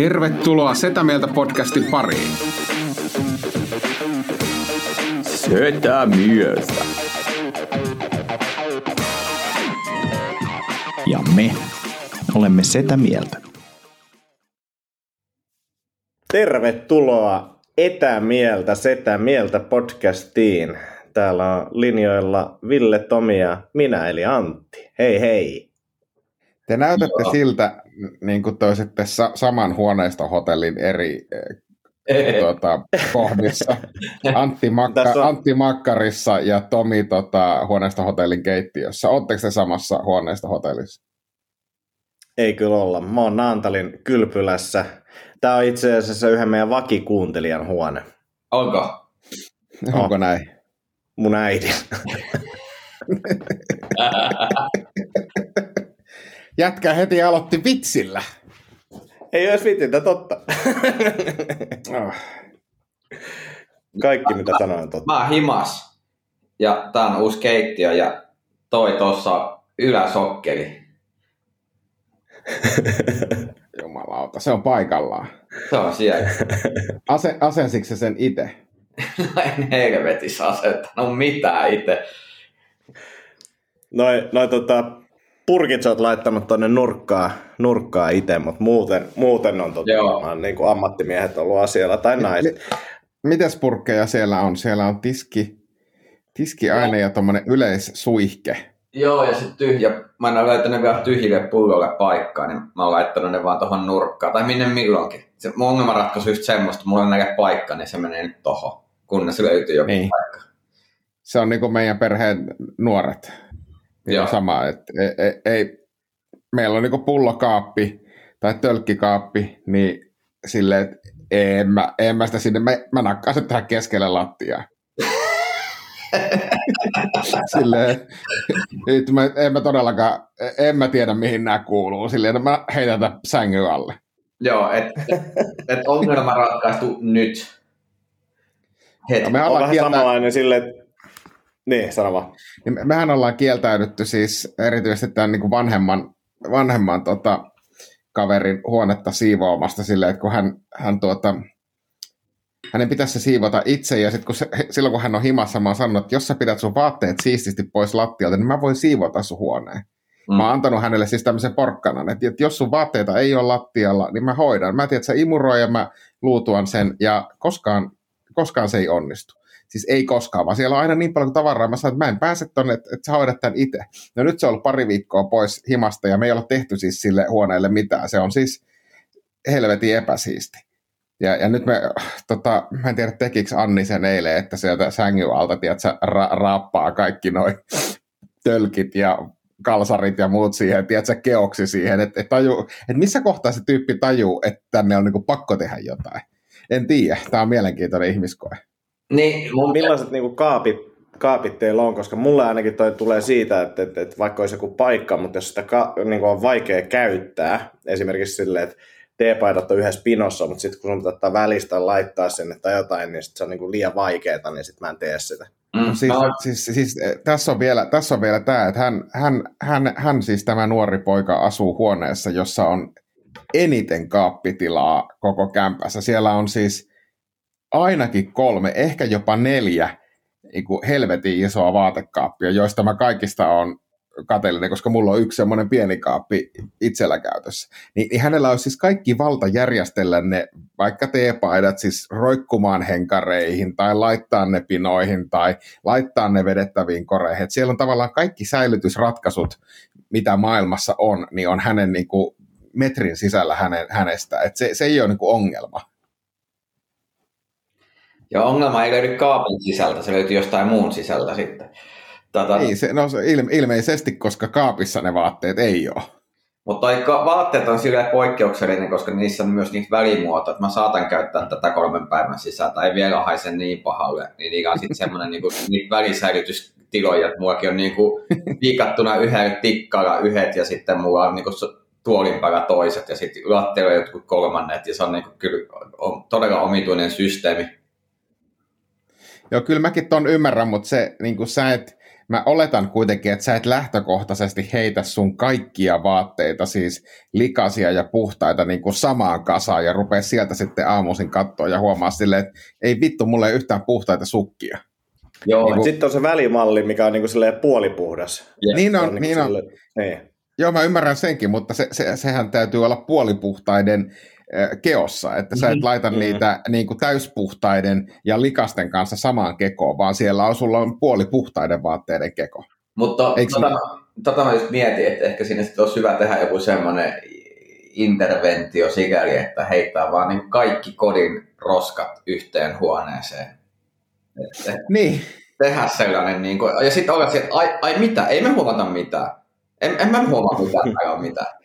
Tervetuloa Setä Mieltä podcastin pariin. Setä Mieltä. Ja me olemme Setä Mieltä. Tervetuloa Etämieltä Setä Mieltä podcastiin. Täällä on linjoilla Ville, Tomi ja minä eli Antti. Hei hei. Te näytätte Joo. siltä, niin kuin toisitte sa- saman huoneistohotellin eri eh, tuota, kohdissa. Antti, Makka, on... Antti Makkarissa ja Tomi tota, huoneistohotellin keittiössä. Oletteko te samassa huoneistohotellissa? Ei kyllä olla. Mä oon Naantalin kylpylässä. Tämä on itse asiassa yhden meidän vakikuuntelijan huone. Onko? Onko näin? Mun äiti. Jätkä heti aloitti vitsillä. Ei olisi vitsintä, totta. Kaikki mitä sanoin totta. Mä oon himas. Ja tää on uusi keittiö ja toi tossa yläsokkeli. Jumalauta, se on paikallaan. Se on siellä. Ase, asensitko sen itse? No en helvetissä asettanut mitään itse. Noin noi, tota, purkit sä oot laittanut tonne nurkkaa, nurkkaa itse, mutta muuten, muuten on tota, niin kuin ammattimiehet ollut asialla tai naiset. Mi, mitäs purkkeja siellä on? Siellä on tiski, tiskiaine ja tuommoinen yleissuihke. Joo, ja sitten tyhjä. Mä en ole laitanut vielä tyhjille pullolle paikkaa, niin mä oon laittanut ne vaan tuohon nurkkaan, tai minne milloinkin. Se mun ongelmanratkaisu just semmoista, mulla on näkee paikka, niin se menee nyt tohon, kunnes löytyy joku niin. paikka. Se on niin kuin meidän perheen nuoret. Joo. Sama, että ei, ei, ei, meillä on niin pullokaappi tai tölkkikaappi, niin silleen, että en mä, en mä sitä sinne, mä, mä nakkaan sen tähän keskelle lattiaa. silleen, nyt mä, en mä todellakaan, en mä tiedä mihin nämä kuuluu, silleen, että mä heitän tätä sängyn alle. Joo, että et ongelma ratkaistu nyt. Hetki. No me on vähän kieltä... samanlainen silleen, että niin, sano vaan. Niin mehän ollaan kieltäydytty siis erityisesti tämän niin kuin vanhemman, vanhemman tota, kaverin huonetta siivoamasta silleen, että kun hän, hän tuota, hänen pitäisi se siivota itse, ja sit kun se, silloin kun hän on himassa, mä oon sanonut, että jos sä pidät sun vaatteet siististi pois lattialta, niin mä voin siivota sun huoneen. Mm. Mä oon antanut hänelle siis tämmöisen porkkanan, että, että jos sun vaatteita ei ole lattialla, niin mä hoidan. Mä tiedän, että sä imuroi ja mä luutuan sen, ja koskaan, koskaan se ei onnistu. Siis ei koskaan, vaan siellä on aina niin paljon tavaraa. Mä sanoin, että mä en pääse tonne, että, että sä hoidat tämän itse. No nyt se on ollut pari viikkoa pois himasta ja me ei ole tehty siis sille huoneelle mitään. Se on siis helvetin epäsiisti. Ja, ja nyt me, tota, mä en tiedä tekikö Anni sen eilen, että sieltä sängyn alta, tiedät, ra- raappaa kaikki noin tölkit ja kalsarit ja muut siihen, tiedätkö, keoksi siihen, että, taju, että missä kohtaa se tyyppi tajuu, että tänne on niin pakko tehdä jotain. En tiedä, tämä on mielenkiintoinen ihmiskoe. Niin, mun... Millaiset niin kuin kaapit, kaapit teillä on, koska mulle ainakin toi tulee siitä, että, että, että vaikka olisi joku paikka, mutta jos sitä ka, niin kuin on vaikea käyttää, esimerkiksi silleen, että teepaidat on yhdessä pinossa, mutta sitten kun sun pitää välistä laittaa sinne tai jotain, niin sit se on niin kuin liian vaikeaa, niin sitten mä en tee sitä. Mm. No siis, siis, siis, eh, tässä on vielä, tässä on vielä tämä, että hän, hän, hän, hän siis tämä nuori poika asuu huoneessa, jossa on eniten kaappitilaa koko kämpässä. Siellä on siis ainakin kolme, ehkä jopa neljä niin kuin helvetin isoa vaatekaappia, joista mä kaikista on kateellinen, koska mulla on yksi semmoinen pieni kaappi itsellä käytössä. Niin, niin hänellä on siis kaikki valta järjestellä ne vaikka teepaidat siis roikkumaan henkareihin tai laittaa ne pinoihin tai laittaa ne vedettäviin koreihin. Et siellä on tavallaan kaikki säilytysratkaisut, mitä maailmassa on, niin on hänen niin kuin, metrin sisällä hänen, hänestä. Et se, se ei ole niin kuin ongelma. Ja ongelma ei löydy kaapin sisältä, se löytyy jostain muun sisältä sitten. Tätä... Niin, se, no, se ilme, ilmeisesti, koska kaapissa ne vaatteet ei ole. Mutta vaatteet on silleen poikkeuksellinen, koska niissä on myös niitä välimuotoja, että mä saatan käyttää tätä kolmen päivän sisältä, ei vielä haise niin pahalle, niin niillä on sitten semmoinen niinku, niitä välisäilytystiloja, että mullakin on niinku viikattuna yhdellä tikkalla yhdet ja sitten mulla on niinku tuolin päällä toiset ja sitten lattialla jotkut kolmannet ja se on niinku kyllä on todella omituinen systeemi. Joo, kyllä mäkin ton ymmärrän, mutta se, niin kuin sä et, mä oletan kuitenkin, että sä et lähtökohtaisesti heitä sun kaikkia vaatteita, siis likaisia ja puhtaita niin kuin samaan kasaan ja rupea sieltä sitten aamuisin katsoa ja huomaa silleen, että ei vittu, mulle ei yhtään puhtaita sukkia. Joo, niin kuin... Sitten on se välimalli, mikä on niin kuin puolipuhdas. Yeah. Niin on, on niin on. Sille... niin. Joo, mä ymmärrän senkin, mutta se, se, sehän täytyy olla puolipuhtaiden keossa, että sä et mm-hmm. laita mm-hmm. niitä niin kuin täyspuhtaiden ja likasten kanssa samaan kekoon, vaan siellä on sulla on puolipuhtaiden vaatteiden keko. Mutta Eikö tota, tota mä just mietin, että ehkä sinne sitten olisi hyvä tehdä joku semmoinen interventio sikäli, että heittää vaan niin kaikki kodin roskat yhteen huoneeseen. Että niin. Tehdä sellainen, niin kuin, ja sitten olla että ai, ai mitä, ei me huomata mitään. En, en mä huomaa mitään, tai ole mitään.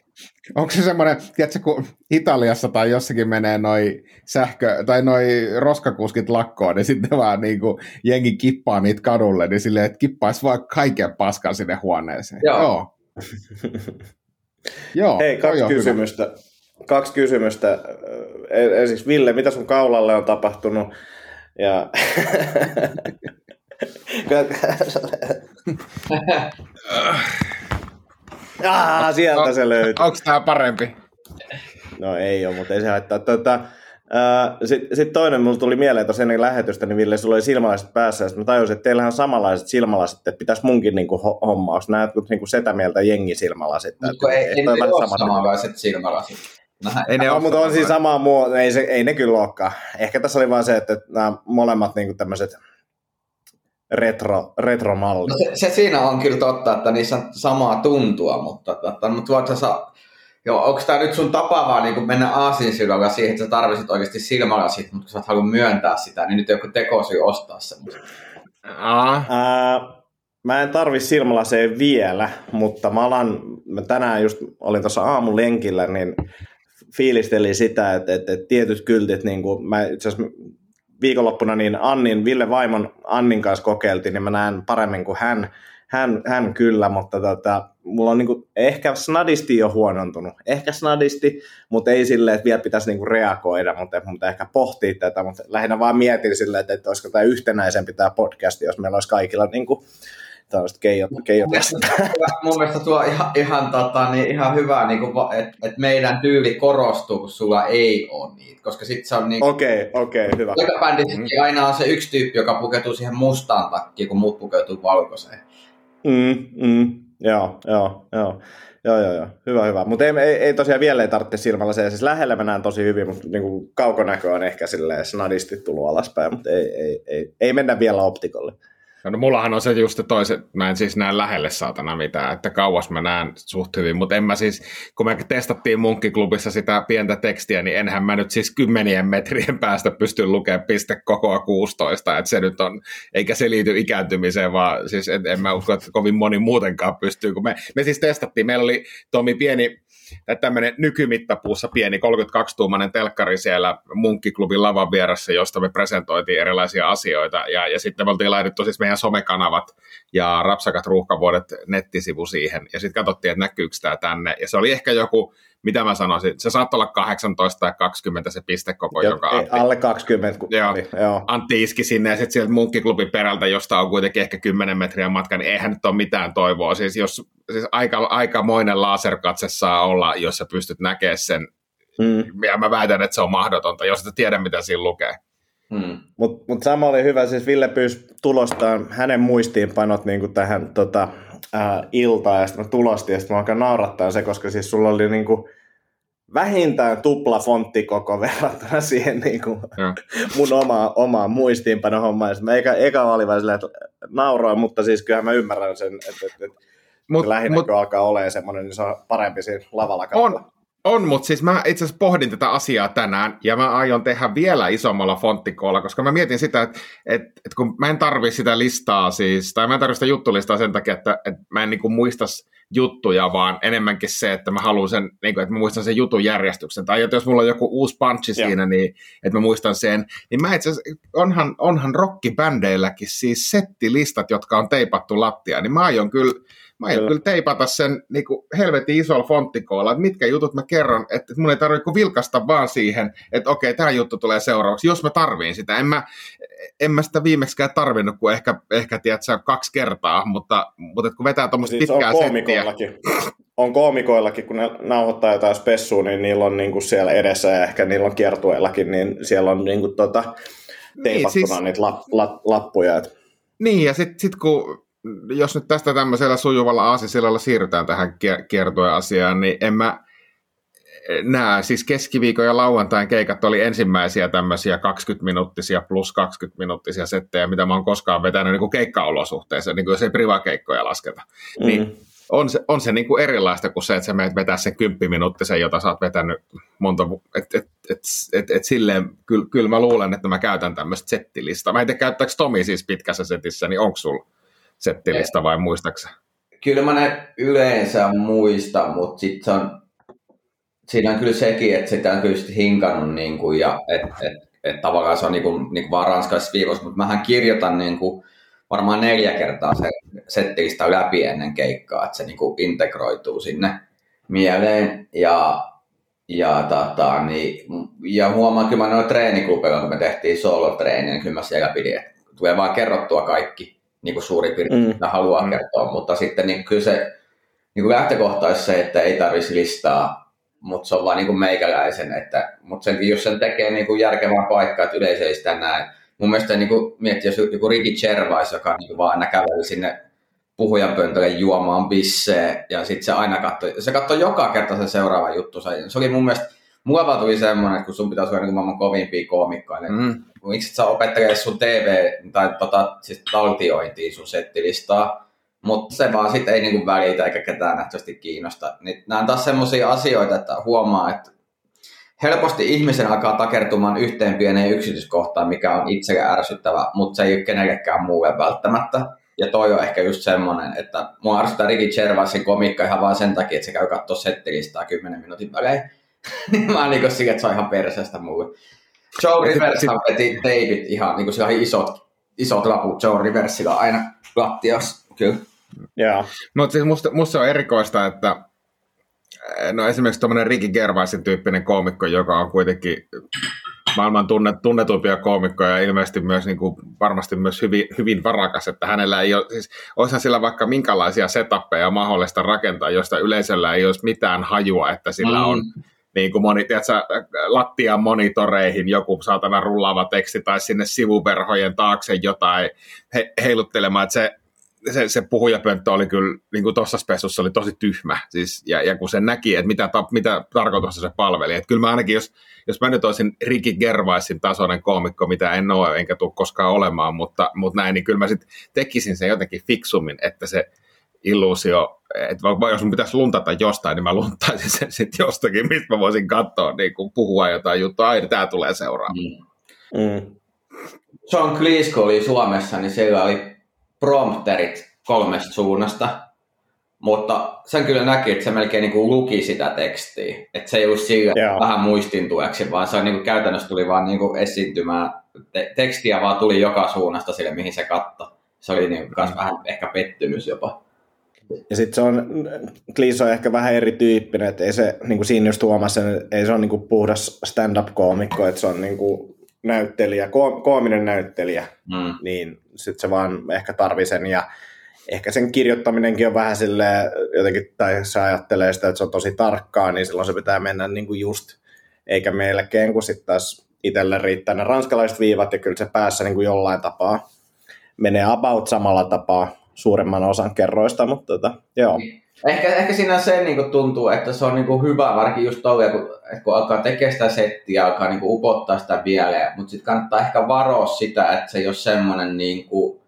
Onko se semmoinen, tiedätkö, kun Italiassa tai jossakin menee noi sähkö, tai noi roskakuskit lakkoon, niin sitten vaan niin kuin jengi kippaa niitä kadulle, niin silleen, että kippaisi vaan kaiken paskan sinne huoneeseen. Joo. Joo. Joo Hei, kaksi kysymystä. Hyvä. Kaksi kysymystä. Ensiksi Ville, mitä sun kaulalle on tapahtunut? Ja... Ah, sieltä se löytyy. Onko tämä parempi? No ei ole, mutta ei se haittaa. Tota, sitten sit toinen, mulla tuli mieleen tuossa ennen lähetystä, niin Ville, sulla oli silmälasit päässä, ja mä tajusin, että teillähän on samanlaiset silmälasit, että pitäisi munkin niinku homma, onko nämä niinku setä mieltä jengi silmälasit? Mutta ei, ei, ei, ei ole samanlaiset silmälasit. ei ne no, mutta on siinä samaa muoto, ei, se, ei ne kyllä olekaan. Ehkä tässä oli vain se, että nämä molemmat niinku tämmöiset retro, retromalli. No se, se, siinä on kyllä totta, että niissä on samaa tuntua, mutta, mutta, mutta voitko sä, joo, onko tämä nyt sun tapa vaan niin mennä aasinsilmalla siihen, että sä tarvitset oikeasti silmälasit, mutta kun sä et halua myöntää sitä, niin nyt joku tekosyy ostaa semmoista. mä en tarvi silmälaseja vielä, mutta mä alan, mä tänään just olin tuossa aamulenkillä, niin fiilistelin sitä, että, että, että tietyt kyltit, niin kuin mä itse asiassa viikonloppuna niin Annin, Ville Vaimon Annin kanssa kokeiltiin, niin mä näen paremmin kuin hän, hän, hän kyllä, mutta tota, mulla on niinku, ehkä snadisti jo huonontunut. Ehkä snadisti, mutta ei silleen, että vielä pitäisi niinku reagoida, mutta, mutta ehkä pohtii tätä, mutta lähinnä vaan mietin silleen, että, että olisiko tämä yhtenäisempi tämä podcast, jos meillä olisi kaikilla niinku, tällaista keijot, keijot. Mun mielestä tuo ihan, ihan, tota, niin ihan hyvä, niin että et meidän tyyli korostuu, kun sulla ei ole niitä, koska sitten se on niin... Okei, okay, okei, okay, hyvä. Bändissäkin mm. aina on se yksi tyyppi, joka pukeutuu siihen mustaan takkiin, kun muut pukeutuu valkoiseen. Mm, mm, joo, joo, joo. Joo, joo, joo. Hyvä, hyvä. Mutta ei, ei, ei, tosiaan vielä ei tarvitse silmällä se. Siis lähellä mennään tosi hyvin, mutta niin kaukonäkö on ehkä silleen snadisti tullut alaspäin, mutta ei, ei, ei, ei mennä vielä optikolle. No mullahan on se just toiset, mä en siis näe lähelle saatana mitään, että kauas mä näen suht hyvin, mutta en mä siis, kun me testattiin munkkiklubissa sitä pientä tekstiä, niin enhän mä nyt siis kymmenien metrien päästä pysty lukemaan piste kokoa 16, että se nyt on, eikä se liity ikääntymiseen, vaan siis en, en mä usko, että kovin moni muutenkaan pystyy, kun me, me siis testattiin, meillä oli Tomi pieni tämmöinen nykymittapuussa pieni 32-tuumainen telkkari siellä Munkkiklubin lavan vieressä, josta me presentoitiin erilaisia asioita. Ja, ja sitten me oltiin laitettu siis meidän somekanavat ja Rapsakat ruuhkavuodet nettisivu siihen. Ja sitten katsottiin, että näkyykö tämä tänne. Ja se oli ehkä joku mitä mä sanoisin, se saattaa olla 18 tai 20 se pistekoko, jo, joka Antti, alle 20. Kun joo, oli, joo. Antti iski sinne ja sitten sieltä munkkiklubin perältä, josta on kuitenkin ehkä 10 metriä matka, niin eihän nyt ole mitään toivoa. Siis, jos, siis aika, aikamoinen laserkatse saa olla, jos sä pystyt näkemään sen. Hmm. Ja mä väitän, että se on mahdotonta, jos et tiedä, mitä siinä lukee. Hmm. Mutta mut sama oli hyvä, siis Ville pyysi tulostaan hänen muistiinpanot niin tähän tota, äh, iltaa ja sitten mä tulostin ja sitten mä alkan naurattaa se, koska siis sulla oli niinku vähintään tupla fontti koko verrattuna siihen niinku mun oma, omaan muistiinpanohommaan. Ja mä eka, eka oli vaan silleen, että nauroin, mutta siis kyllähän mä ymmärrän sen, että, että, että mut, lähinnä mut, kun alkaa olemaan semmoinen, niin se on parempi siinä lavalla katsoa. On, on, mutta siis mä itse asiassa pohdin tätä asiaa tänään, ja mä aion tehdä vielä isommalla fonttikolla, koska mä mietin sitä, että, että, että kun mä en tarvi sitä listaa siis, tai mä en tarvi sitä juttulistaa sen takia, että, että mä en niin kuin muistas juttuja, vaan enemmänkin se, että mä haluan sen, niin kuin, että mä muistan sen jutun järjestyksen, tai että jos mulla on joku uusi punchi ja. siinä, niin että mä muistan sen, niin mä itse asiassa, onhan, onhan rockibändeilläkin siis settilistat, jotka on teipattu lattia, niin mä aion kyllä, Mä aion kyllä teipata sen niin kuin helvetin isolla fonttikoilla, että mitkä jutut mä kerron, että mun ei tarvitse vilkasta vaan siihen, että okei, tämä juttu tulee seuraavaksi, jos mä tarviin sitä. En mä, en mä sitä viimeksikään tarvinnut kuin ehkä, ehkä tiedätkö, kaksi kertaa, mutta, mutta kun vetää tuommoista siis pitkää on On koomikoillakin, kun ne nauhoittaa jotain spessua, niin niillä on niin kuin siellä edessä ja ehkä niillä on kiertueellakin, niin siellä on niin kuin tota, teipattuna niin, siis... niitä lap, lap, lappuja. Että... Niin, ja sitten sit kun jos nyt tästä tämmöisellä sujuvalla aasisillalla siirrytään tähän asiaan, niin en mä nämä siis keskiviikon ja lauantain keikat oli ensimmäisiä tämmöisiä 20-minuuttisia plus 20-minuuttisia settejä, mitä mä oon koskaan vetänyt niin kuin keikkaolosuhteissa, niin kuin jos ei privakeikkoja lasketa. Mm. Niin on se, on se niin kuin erilaista kuin se, että sä menet vetää sen kymppiminuuttisen, jota sä oot vetänyt monta, että et, et, et, et silleen, kyllä kyl mä luulen, että mä käytän tämmöistä settilistaa. Mä en tiedä, käyttääkö Tomi siis pitkässä setissä, niin onko sulla settilista vai muistaksä? Kyllä mä ne yleensä muista, mutta sitten se on, siinä on kyllä sekin, että sitä on kyllä hinkannut niin kuin, ja että et, et tavallaan se on niin kuin, niin kuin vaan ranskaisessa viikossa, mutta mähän kirjoitan niin kuin, varmaan neljä kertaa se settilista läpi ennen keikkaa, että se niin kuin integroituu sinne mieleen. Ja ja, tata, niin, ja huomaan kyllä noin treeniklubeilla, kun me tehtiin solo-treeniä, niin kyllä mä siellä pidin, että tulee vaan kerrottua kaikki niin kuin suurin piirtein, mm. mitä haluaa mm. kertoa, mutta sitten niin kyllä se niin kuin lähtökohta olisi se, että ei tarvitsisi listaa, mutta se on vaan niin kuin meikäläisen, että, mutta sen, jos sen tekee niin kuin järkevää paikkaa, että yleisö ei sitä näe. Mun mielestä niin kuin, miettii, jos joku Ricky Gervais, joka niin kuin vaan aina käveli sinne puhujan pöntölle juomaan bissee, ja sitten se aina katsoi, se katsoi joka kerta se seuraava juttu. Se oli mun mielestä, mulla tuli semmoinen, että kun sun pitäisi olla niin maailman kovimpia koomikkoja, niin mm miksi sä opettelee sun TV tai tota, siis taltiointiin sun settilistaa, mutta se vaan sitten ei niinku välitä eikä ketään nähtävästi kiinnosta. Niin nämä on taas semmoisia asioita, että huomaa, että helposti ihmisen alkaa takertumaan yhteen pieneen yksityiskohtaan, mikä on itselle ärsyttävä, mutta se ei ole kenellekään muulle välttämättä. Ja toi on ehkä just semmoinen, että mua ärsyttää Ricky Gervaisin komikka ihan vaan sen takia, että se käy katsoa settilistaa 10 minuutin välein. mä oon niinku sille, että se on ihan perseestä mulle. Joe Rivershan veti teipit ihan niin kuin sillä isot, isot laput Joe Riversilla aina lattiassa, kyllä. Joo. Mutta siis musta, musta on erikoista, että no esimerkiksi tuommoinen Ricky Gervaisin tyyppinen koomikko, joka on kuitenkin maailman tunnet, tunnetuimpia koomikkoja ja ilmeisesti myös niin kuin, varmasti myös hyvin, hyvin varakas, että hänellä ei ole, siis olisihan sillä vaikka minkälaisia setappeja mahdollista rakentaa, josta yleisöllä ei olisi mitään hajua, että sillä mm. on niin kuin moni, tiedätkö, lattian monitoreihin joku saatana rullaava teksti tai sinne sivuverhojen taakse jotain he, heiluttelemaan, että se, se, se puhujapönttö oli kyllä, niin kuin tuossa spessussa oli tosi tyhmä, siis, ja, ja kun se näki, että mitä, ta, mitä tarkoitusta se palveli, että kyllä mä ainakin, jos, jos mä nyt olisin Ricky Gervaisin tasoinen koomikko, mitä en ole, enkä tule koskaan olemaan, mutta, mutta näin, niin kyllä mä sitten tekisin sen jotenkin fiksummin, että se, illuusio, että jos mun pitäisi luntata jostain, niin mä luntaisin sen sitten jostakin, mistä mä voisin katsoa, niin kun puhua jotain juttua, ai tämä tulee seuraamaan. Mm. Mm. John Cleese, oli Suomessa, niin siellä oli prompterit kolmesta suunnasta, mutta sen kyllä näki, että se melkein niin kuin luki sitä tekstiä. Että se ei ollut sillä yeah. vähän muistintueksi, vaan se on niin kuin, käytännössä tuli vaan niin kuin esiintymään. Te- tekstiä vaan tuli joka suunnasta sille, mihin se katsoi. Se oli niin kuin, mm. vähän ehkä pettymys jopa. Ja sitten se on, Cleese on ehkä vähän erityyppinen, että ei se, niin kuin siinä just huomasi, ei se ole niin kuin puhdas stand-up-koomikko, että se on niin kuin näyttelijä, koominen näyttelijä, mm. niin sitten se vaan ehkä tarvii sen, ja ehkä sen kirjoittaminenkin on vähän silleen, jotenkin, tai se ajattelee sitä, että se on tosi tarkkaa, niin silloin se pitää mennä niin kuin just, eikä melkein, kun sitten taas itselle riittää ne ranskalaiset viivat, ja kyllä se päässä niin kuin jollain tapaa menee about samalla tapaa, suuremman osan kerroista, mutta tota, joo. Ehkä, ehkä siinä se niin kuin, tuntuu, että se on niin kuin, hyvä, varsinkin just tolleen, kun, että kun alkaa tekemään sitä settiä, alkaa niin kuin, upottaa sitä vielä, mutta sitten kannattaa ehkä varoa sitä, että se ei ole semmoinen, niin kuin,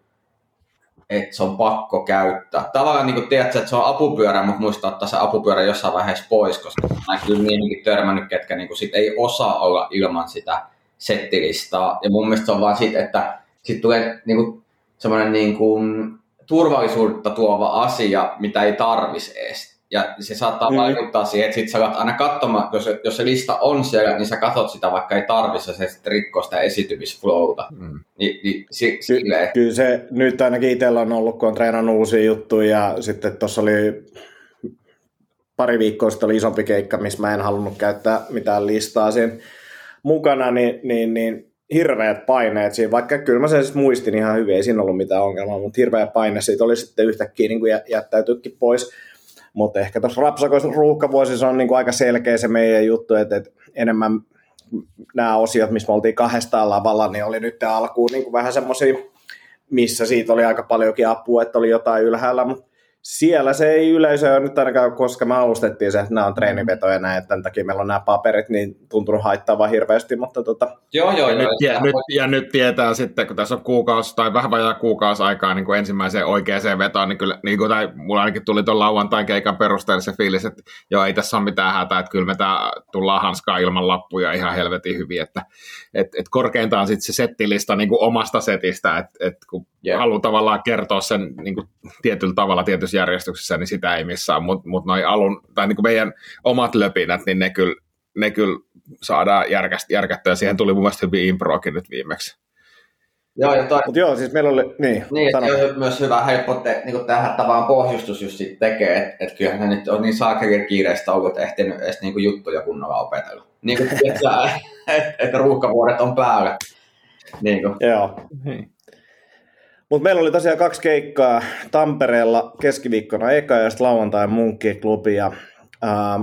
että se on pakko käyttää. Tavallaan niin kuin tiedät, että se on apupyörä, mutta muista ottaa se apupyörä jossain vaiheessa pois, koska mä kyllä niihinkin törmännyt, ketkä niin kuin, sit ei osaa olla ilman sitä settilistaa. Ja mun mielestä se on vaan sit, että sit tulee niin kuin, semmoinen niin kuin, turvallisuutta tuova asia, mitä ei tarvisi edes. Ja se saattaa mm. vaikuttaa siihen, että sit sä alat aina katsomaan, jos, jos se lista on siellä, niin sä katsot sitä, vaikka ei tarvisi, se sitten rikkoo sitä esitymisflowta. Mm. Ni, niin, si, Ky- kyllä se nyt ainakin itsellä on ollut, kun on treenannut uusia juttuja, ja sitten tuossa oli pari viikkoa sitten oli isompi keikka, missä mä en halunnut käyttää mitään listaa siinä mukana, niin, niin, niin hirveät paineet siinä, vaikka kyllä mä sen siis muistin ihan hyvin, ei siinä ollut mitään ongelmaa, mutta hirveä paine siitä oli sitten yhtäkkiä niin kuin jättäytyykin pois. Mutta ehkä tuossa rapsakoissa ruuhkavuosissa on niin kuin aika selkeä se meidän juttu, että, että enemmän nämä osiot, missä me oltiin kahdestaan lavalla, niin oli nyt alkuun niin kuin vähän semmoisia, missä siitä oli aika paljonkin apua, että oli jotain ylhäällä, mutta siellä se ei yleisö nyt ainakaan, koska me alustettiin se, että nämä on treenivetoja näin, että tämän takia meillä on nämä paperit, niin tuntunut haittaavaa hirveästi, mutta tota... Joo, joo, ja, joo. nyt, ja, nyt, ja nyt tietää sitten, kun tässä on kuukausi tai vähän vajaa kuukausi aikaa niin kuin ensimmäiseen oikeaan vetoon, niin kyllä, niin kuin, tai mulla ainakin tuli tuon lauantain keikan perusteella se fiilis, että joo, ei tässä ole mitään hätää, että kyllä me tää tullaan hanskaa ilman lappuja ihan helvetin hyvin, että et, et korkeintaan sitten se settilista niin kuin omasta setistä, että et kun yeah. haluaa tavallaan kertoa sen niin kuin tietyllä tavalla tietyssä järjestyksessä, niin sitä ei missään, mutta mut noi alun, tai niin kuin meidän omat löpinät, niin ne kyllä, ne kyllä saadaan järkästä, järkättyä, ja siihen tuli mun mielestä hyvin improakin nyt viimeksi. Joo, ja toi, Mut joo, siis meillä oli, niin, niin sano. että on myös hyvä helppo te, niin tähän tavallaan pohjustus just sit tekee, että et kyllähän ne nyt on niin saakelin kiireistä ollut, että ehtinyt edes niin juttuja kunnolla opetella. Niin kuin että et, et ruuhkavuodet on päällä. Niin kuin. Joo. Mutta meillä oli tosiaan kaksi keikkaa Tampereella keskiviikkona eka ja sitten lauantai munkkiklubi. Ja, ää,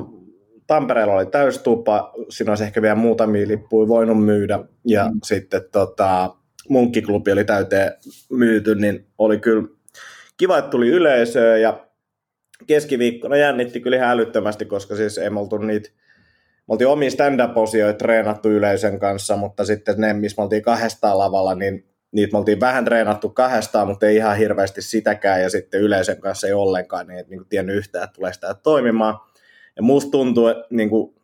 Tampereella oli täystupa, siinä olisi ehkä vielä muutamia lippuja voinut myydä. Ja mm. sitten tota, munkkiklubi oli täyteen myyty, niin oli kyllä kiva, että tuli yleisöä ja keskiviikkona jännitti kyllä ihan älyttömästi, koska siis ei me oltu niitä me oltiin omia stand-up-osioita treenattu yleisön kanssa, mutta sitten ne, missä me oltiin kahdestaan lavalla, niin niitä me oltiin vähän treenattu kahdestaan, mutta ei ihan hirveästi sitäkään, ja sitten yleisön kanssa ei ollenkaan, niin et niin tiennyt yhtään, että tulee sitä toimimaan. Ja musta tuntuu, että niin kuin,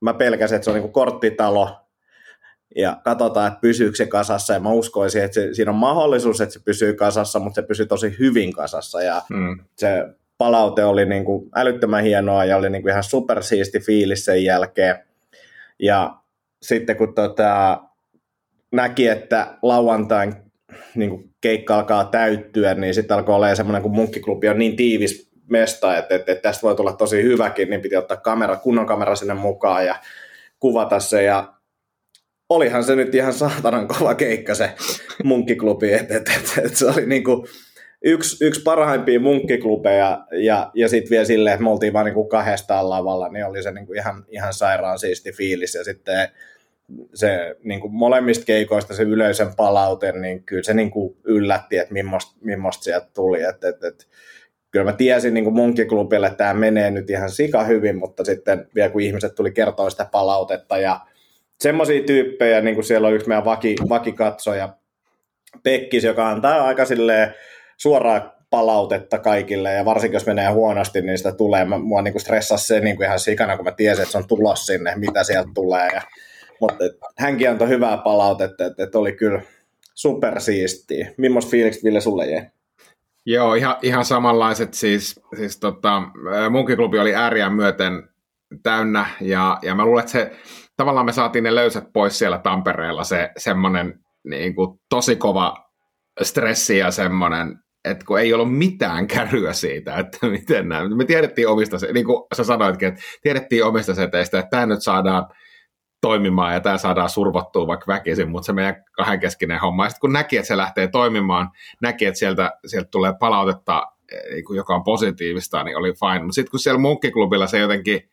mä pelkäsin, että se on niin kuin korttitalo, ja katsotaan, että pysyykö se kasassa, ja mä uskoisin, että se, siinä on mahdollisuus, että se pysyy kasassa, mutta se pysyy tosi hyvin kasassa, ja mm. se palaute oli niin kuin älyttömän hienoa, ja oli niin kuin ihan supersiisti fiilis sen jälkeen, ja sitten kun tota, näki, että lauantain niin kuin keikka alkaa täyttyä, niin sitten alkoi olla semmoinen, kun munkkiklubi on niin tiivis mesta, että, että, että tästä voi tulla tosi hyväkin, niin piti ottaa kamera, kunnon kamera sinne mukaan ja kuvata se, ja olihan se nyt ihan saatanan kova keikka se munkkiklubi, että että, että, että se oli niin kuin yksi, yksi parhaimpia munkkiklubeja, ja, ja sitten vielä silleen, että me oltiin vaan niin kuin kahdestaan lavalla, niin oli se niin kuin ihan, ihan sairaan siisti fiilis, ja sitten se niin kuin molemmista keikoista se yleisön palaute, niin kyllä se niin kuin yllätti, että millaista, millaista sieltä tuli. Et, et, et, kyllä mä tiesin niin kuin munkiklubille, että tämä menee nyt ihan sika hyvin, mutta sitten vielä kun ihmiset tuli kertoa sitä palautetta ja semmoisia tyyppejä, niin kuin siellä on yksi meidän vaki, vakikatsoja, Pekkis, joka antaa aika silleen suoraa palautetta kaikille, ja varsinkin jos menee huonosti, niin sitä tulee. Mä, mua niin stressasi se niin kuin ihan sikana, kun mä tiesin, että se on tulos sinne, mitä sieltä tulee, ja mutta hänkin antoi hyvää palautetta, että, että oli kyllä supersiistiä. Millaista fiilikset Ville sulle jäi? Joo, ihan, ihan samanlaiset siis, siis tota, munkin klubi oli ääriä myöten täynnä ja, ja mä luulen, että se, tavallaan me saatiin ne löysät pois siellä Tampereella, se semmoinen niin kuin, tosi kova stressi ja semmoinen, että kun ei ollut mitään käryä siitä, että miten näin. Me tiedettiin omista, niin kuin sä sanoitkin, että tiedettiin omista seteistä, että tämä nyt saadaan toimimaan ja tämä saadaan survottua vaikka väkisin, mutta se meidän kahdenkeskinen homma. Ja sitten kun näki, että se lähtee toimimaan, näki, että sieltä, sieltä tulee palautetta, eh, joka on positiivista, niin oli fine. Mutta sitten kun siellä munkkiklubilla se jotenkin,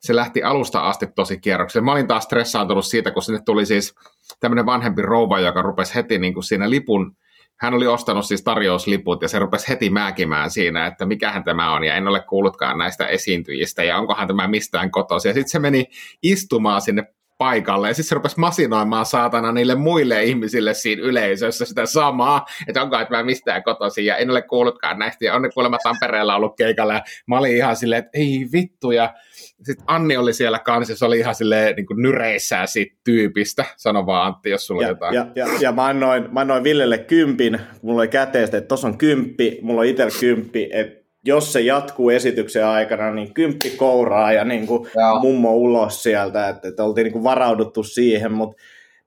se lähti alusta asti tosi kierrokselle. Mä olin taas stressaantunut siitä, kun sinne tuli siis tämmöinen vanhempi rouva, joka rupesi heti niin kuin siinä lipun hän oli ostanut siis tarjousliput ja se rupesi heti määkimään siinä, että mikähän tämä on ja en ole kuullutkaan näistä esiintyjistä ja onkohan tämä mistään kotoisin. Ja sitten se meni istumaan sinne paikalle. Ja sitten se rupesi masinoimaan saatana niille muille ihmisille siinä yleisössä sitä samaa, että onko että mä mistään kotoisin ja en ole kuullutkaan näistä. Ja on ne kuulemma Tampereella ollut keikalla ja mä olin ihan silleen, että ei vittu. Ja sitten Anni oli siellä kanssa, se oli ihan silleen niin kuin nyreissään siitä tyypistä. Sano vaan Antti, jos sulla ja, on jotain. Ja, ja, ja mä, annoin, mä annoin Villelle kympin, mulla oli käteistä, että tossa on kymppi, mulla on itsellä kymppi, että jos se jatkuu esityksen aikana, niin kymppi kouraa ja niin kuin mummo ulos sieltä, että, että oltiin niin kuin varauduttu siihen, mutta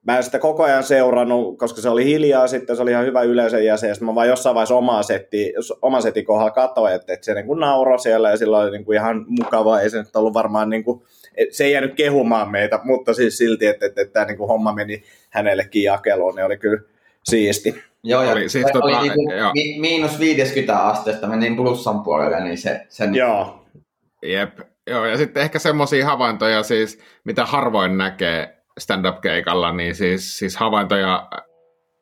mä en sitä koko ajan seurannut, koska se oli hiljaa sitten, se oli ihan hyvä yleisön jäsen, ja mä vaan jossain vaiheessa omaa setti, oma setin kohdalla katsoin, että, että se niin kuin nauroi siellä, ja sillä oli niin kuin ihan mukavaa, ei se nyt ollut varmaan, niin kuin, se ei jäänyt kehumaan meitä, mutta siis silti, että, että, että tämä niin kuin homma meni hänellekin jakeluun, niin oli kyllä siisti. Joo, ja oli, siis tota, oli niin joo. miinus 50 asteesta meni plussan puolelle, niin se... Sen... Joo. Jep, joo, ja sitten ehkä semmoisia havaintoja siis, mitä harvoin näkee stand-up-keikalla, niin siis, siis havaintoja,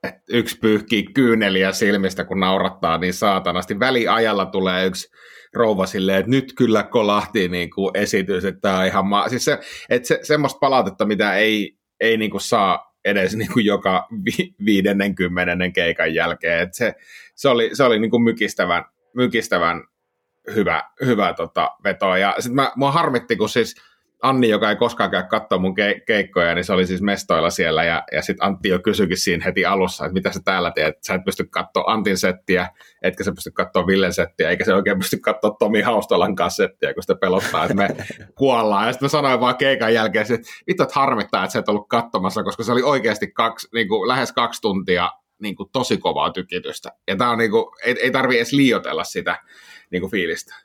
että yksi pyyhkii kyyneliä silmistä, kun naurattaa niin saatanasti. Väliajalla tulee yksi rouva silleen, että nyt kyllä kolahti niin kuin esitys, että tämä on ihan ma- siis se, että se, semmoista palautetta, mitä ei, ei niin kuin saa edes niin kuin joka vi- viidennen kymmenennen keikan jälkeen. että se, se oli, se oli niin kuin mykistävän, mykistävän hyvä, hyvä tota, veto. Ja sitten mä, mua harmitti, kun siis Anni, joka ei koskaan käy katsoa mun ke- keikkoja, niin se oli siis mestoilla siellä, ja, ja sitten Antti jo kysyikin siinä heti alussa, että mitä sä täällä teet, sä et pysty katsoa Antin settiä, etkä sä pysty katsoa Villen settiä, eikä se oikein pysty katsoa Tomi Haustolan kanssa settiä, kun sitä pelottaa, että me kuollaan. Ja sitten mä sanoin vaan keikan jälkeen, että vittu, että harmittaa, että sä et ollut katsomassa, koska se oli oikeasti kaksi, niin kuin, lähes kaksi tuntia niin kuin, tosi kovaa tykitystä. Ja tää on niin kuin, ei, ei tarvi edes liioitella sitä niin kuin, fiilistä.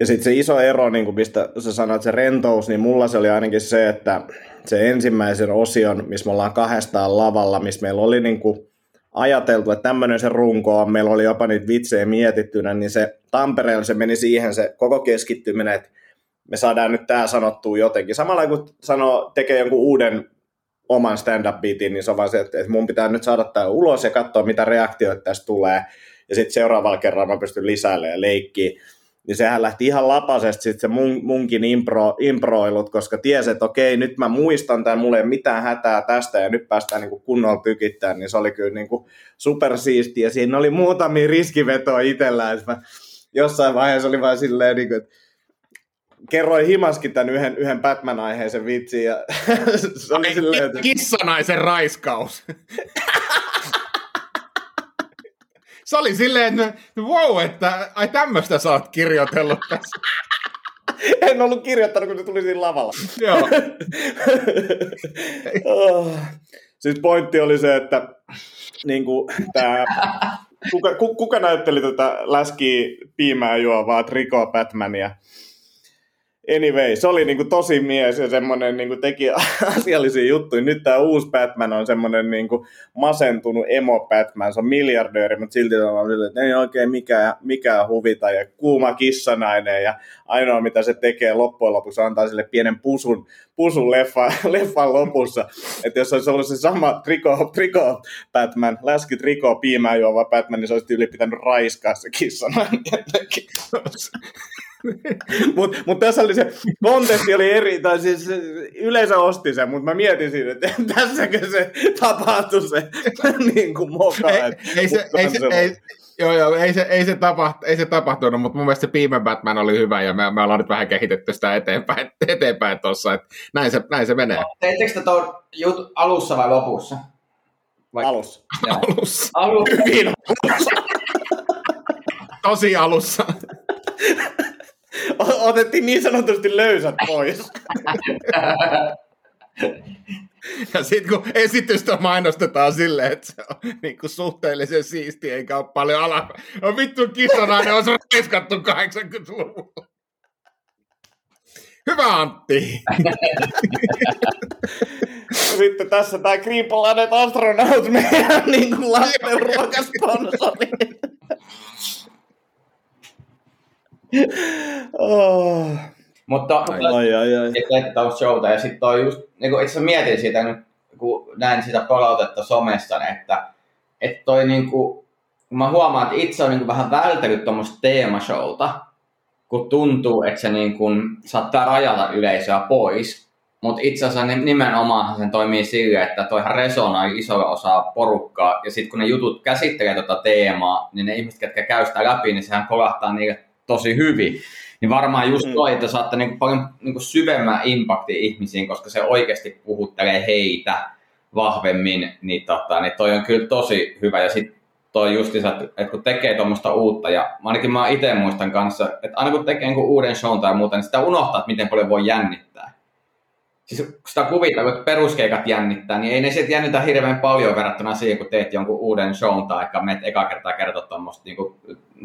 Ja sitten se iso ero, niin kuin mistä sä sanoit, se rentous, niin mulla se oli ainakin se, että se ensimmäisen osion, missä me ollaan kahdestaan lavalla, missä meillä oli niin kuin ajateltu, että tämmöinen se runko on, meillä oli jopa niitä vitsejä mietittynä, niin se Tampereella se meni siihen se koko keskittyminen, että me saadaan nyt tämä sanottua jotenkin. Samalla kun sanoo, tekee jonkun uuden oman stand-up beatin, niin se on vaan se, että mun pitää nyt saada tämä ulos ja katsoa, mitä reaktioita tästä tulee. Ja sitten seuraavalla kerralla mä pystyn lisäilemään ja leikkiä niin sehän lähti ihan lapasesti sitten se mun, munkin impro, improilut, koska tiesi, että okei, nyt mä muistan tämän, mulla ei ole mitään hätää tästä ja nyt päästään niin kuin kunnolla tykittämään, niin se oli kyllä niin kuin supersiistiä. Siinä oli muutamia riskivetoja itsellään, mä jossain vaiheessa oli vain silleen, niin kuin, että kerroin himaskin tämän yhden, yhden Batman-aiheisen vitsin ja se oli silleen, että... Kissanaisen raiskaus. se oli silleen, että wow, että ai tämmöistä sä oot kirjoitellut tässä. En ollut kirjoittanut, kun se tuli siinä lavalla. Joo. oh. Siis pointti oli se, että niin kuin, tää, kuka, kuka näytteli tätä läskiä piimää juovaa trikoa Batmania? Anyway, se oli niinku tosi mies ja semmoinen niinku teki asiallisia juttuja. Nyt tämä uusi Batman on semmoinen niinku masentunut emo Batman. Se on miljardööri, mutta silti on sille, että ei oikein mikään, mikään huvita ja kuuma kissanainen ja ainoa mitä se tekee loppujen lopuksi antaa sille pienen pusun, pusun leffa, leffan lopussa. Että jos olisi ollut se sama triko, triko Batman, läski triko piimää juova Batman, niin se olisi yli pitänyt raiskaa se kissanainen. mutta mut tässä oli se, konteksti oli eri, tai siis yleisö osti sen, mutta mä mietin siinä, että tässäkö se tapahtui se niin kuin moka. Ei, ei, se, ei, se, ei, Joo, joo, ei se, ei se, tapaht, ei se tapahtunut, mutta mun mielestä se Piimen Batman oli hyvä ja me, me ollaan nyt vähän kehitetty sitä eteenpäin, eteenpäin tuossa, että näin se, näin se menee. Teettekö te tuon jut alussa vai lopussa? Vai? Alussa. Alussa. Alussa. Hyvin Tosi alussa otettiin niin sanotusti löysät pois. Ja sitten kun esitystä mainostetaan silleen, että se on niin kuin suhteellisen siisti, eikä ole paljon ala... No vittu kissanainen on raiskattu 80-luvulla. Hyvä Antti! Sitten tässä tämä Green Planet Astronaut, meidän niin kuin lasten ruokasponsori oh. Mutta ai, ai, ai. että on showta. Ja sitten toi just, niin kun itse mietin sitä nyt, kun näin sitä palautetta somessa, että, että toi niin kuin, mä huomaan, että itse on niin kuin vähän vältellyt tuommoista teemashowta, kun tuntuu, että se niin kuin saattaa rajata yleisöä pois. Mutta itse asiassa nimenomaan sen toimii sille, että toihan resonoi isolla osaa porukkaa. Ja sitten kun ne jutut käsittelee tuota teemaa, niin ne ihmiset, ketkä käy sitä läpi, niin sehän kolahtaa niille tosi hyvin. Niin varmaan just mm. toi, että saatte niin paljon niin syvemmän impakti ihmisiin, koska se oikeasti puhuttelee heitä vahvemmin, niin, tota, niin toi on kyllä tosi hyvä. Ja sitten toi just että kun tekee tuommoista uutta, ja ainakin mä itse muistan kanssa, että aina kun tekee niin uuden shown tai muuta, niin sitä unohtaa, että miten paljon voi jännittää. Siis kun sitä kuvitella, että peruskeikat jännittää, niin ei ne sieltä jännitä hirveän paljon verrattuna siihen, kun teet jonkun uuden shown tai menet eka kertaa kertoa tuommoista niin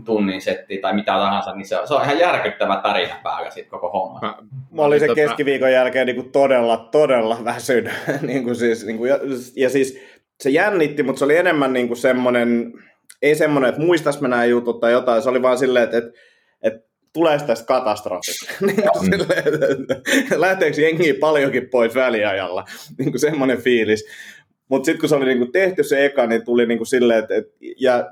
tunnin settiä tai mitä tahansa, niin se, se on ihan järkyttävä tarina päällä siitä koko homma. Mä, mä olin se tota... keskiviikon jälkeen niin kuin todella, todella väsyn. niin kuin siis, niin kuin, ja, ja siis se jännitti, mutta se oli enemmän niin kuin semmoinen, ei semmoinen, että muistas mä nämä jutut tai jotain, se oli vaan silleen, että, että tulee tästä katastrofista. niin lähteekö jengi paljonkin pois väliajalla? niin kuin semmoinen fiilis. Mutta sitten kun se oli niin kuin tehty se eka, niin tuli niin kuin silleen, että, että ja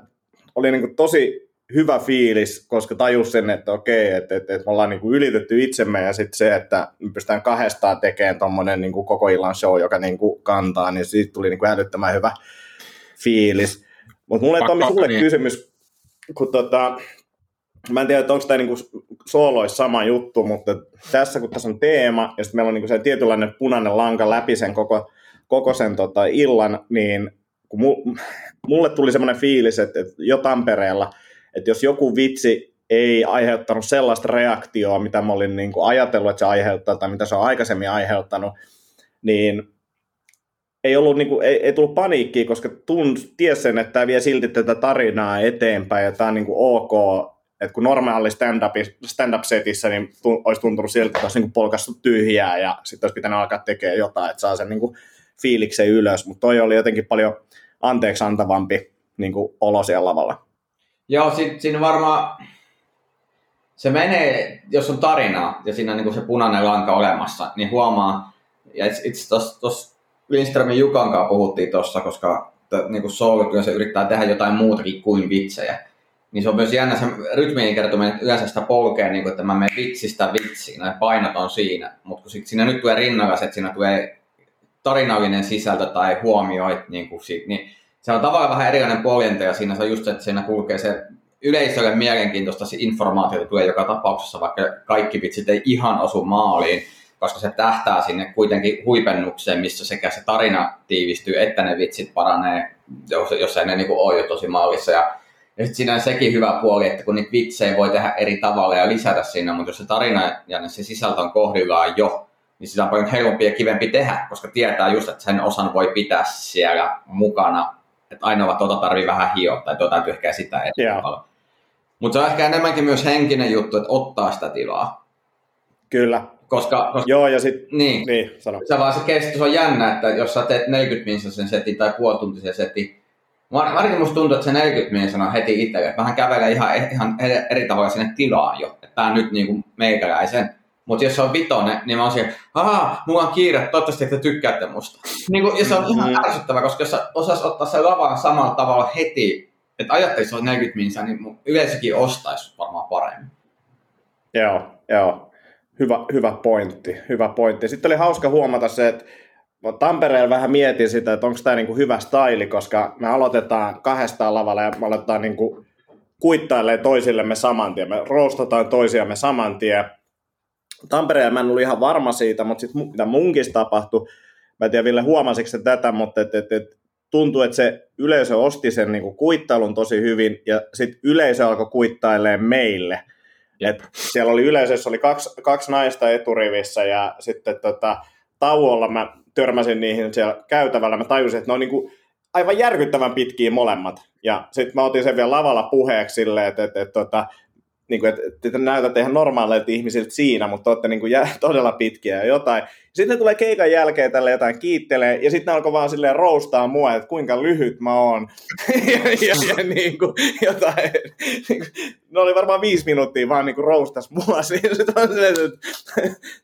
oli niin kuin tosi hyvä fiilis, koska tajus sen, että okei, että, että, että me ollaan niin kuin ylitetty itsemme ja sitten se, että me pystytään kahdestaan tekemään tuommoinen niin kuin koko illan show, joka niin kuin kantaa, niin siitä tuli niin kuin älyttömän hyvä fiilis. Mutta mulle Tommi sulle niin. kysymys, kun tota, mä en tiedä, että onko tämä niinku sooloissa sama juttu, mutta tässä kun tässä on teema, ja sitten meillä on niinku se tietynlainen punainen lanka läpi sen koko, koko sen tota illan, niin kun mulle tuli semmoinen fiilis, että, että jo Tampereella, että jos joku vitsi ei aiheuttanut sellaista reaktioa, mitä mä olin niin kuin ajatellut, että se aiheuttaa, tai mitä se on aikaisemmin aiheuttanut, niin ei, ollut, niin kuin, ei, ei tullut paniikkiä, koska tun, ties sen, että tämä vie silti tätä tarinaa eteenpäin, ja tämä on niin kuin ok, että kun normaali stand-up, stand-up-setissä, niin tu, olisi tuntunut siltä, että olisi niin polkastu tyhjää, ja sitten olisi pitänyt alkaa tekemään jotain, että saa sen niin kuin fiiliksen ylös, mutta toi oli jotenkin paljon anteeksi antavampi niin kuin olo siellä lavalla. Joo, si- siinä varmaan se menee, jos on tarina ja siinä on niin se punainen lanka olemassa, niin huomaa, ja itse tuossa Lindströmin Jukan kanssa puhuttiin tuossa, koska niin kuin se yrittää tehdä jotain muutakin kuin vitsejä, niin se on myös jännä se rytmien kertominen, yleensä sitä polkee, niin kuin, että mä menen vitsistä vitsiin, ja painot on siinä, mutta kun sit siinä nyt tulee rinnalla että siinä tulee tarinallinen sisältö tai huomioit, niin, kuin niin se on tavallaan vähän erilainen poljente ja siinä se on just se, että siinä kulkee se yleisölle mielenkiintoista se informaatiota tulee joka tapauksessa, vaikka kaikki vitsit ei ihan osu maaliin, koska se tähtää sinne kuitenkin huipennukseen, missä sekä se tarina tiivistyy, että ne vitsit paranee, jos, jos ei ne niin ole jo tosi maalissa. Ja, ja sitten siinä on sekin hyvä puoli, että kun niitä vitsejä voi tehdä eri tavalla ja lisätä sinne, mutta jos se tarina ja se sisältö on kohdillaan jo, niin sitä on paljon helpompi ja kivempi tehdä, koska tietää just, että sen osan voi pitää siellä mukana että ainoa tuota tarvii vähän hioa tai tuota täytyy ehkä sitä enemmän. Mutta se on ehkä enemmänkin myös henkinen juttu, että ottaa sitä tilaa. Kyllä. Koska, koska Joo, ja sit, niin, niin sano. Se vaan se kestys on jännä, että jos sä teet 40 sen setin tai puolituntisen setin, Varsinkin musta tuntuu, että se 40 minsa on heti itselle. Vähän kävelee ihan, ihan eri tavalla sinne tilaan jo. Että tää nyt niin kuin meikäläisen mutta jos se on vitonen, niin mä oon siellä, ahaa, mulla on kiire, toivottavasti te tykkäätte musta. Niin kun, ja se on ihan mm. ärsyttävä, koska jos osas ottaa sen lavan samalla tavalla heti, että ajattelisi, että se on 40 minsa, niin yleisökin ostaisi varmaan paremmin. Joo, joo. Hyvä, hyvä pointti, hyvä pointti. Sitten oli hauska huomata se, että Tampereella vähän mietin sitä, että onko tämä niinku hyvä staili, koska me aloitetaan kahdestaan lavalla ja me aletaan niinku kuittailemaan toisillemme saman tien. Me roostataan toisiamme saman tien Tampereella mä en ollut ihan varma siitä, mutta sitten mitä munkin tapahtui, mä en tiedä Ville huomasiko se tätä, mutta et, et, et, tuntuu, että se yleisö osti sen niin kuin kuittailun tosi hyvin ja sitten yleisö alkoi kuittailemaan meille. Et siellä oli yleisössä oli kaksi, kaksi naista eturivissä ja sitten tota, tauolla mä törmäsin niihin siellä käytävällä. Mä tajusin, että ne on niin kuin aivan järkyttävän pitkiä molemmat. Ja sitten mä otin sen vielä lavalla puheeksi silleen, että, että, että, että niin kuin, että te näytätte ihan normaaleilta ihmisiltä siinä, mutta olette niin kuin, jä, todella pitkiä ja jotain. Sitten tulee keikan jälkeen tälle jotain kiittelee, ja sitten ne alkoi vaan silleen roustaa mua, että kuinka lyhyt mä oon. ja, ja, ja niin kuin, jotain. ne oli varmaan viisi minuuttia vaan niin kuin roustas mua. On että,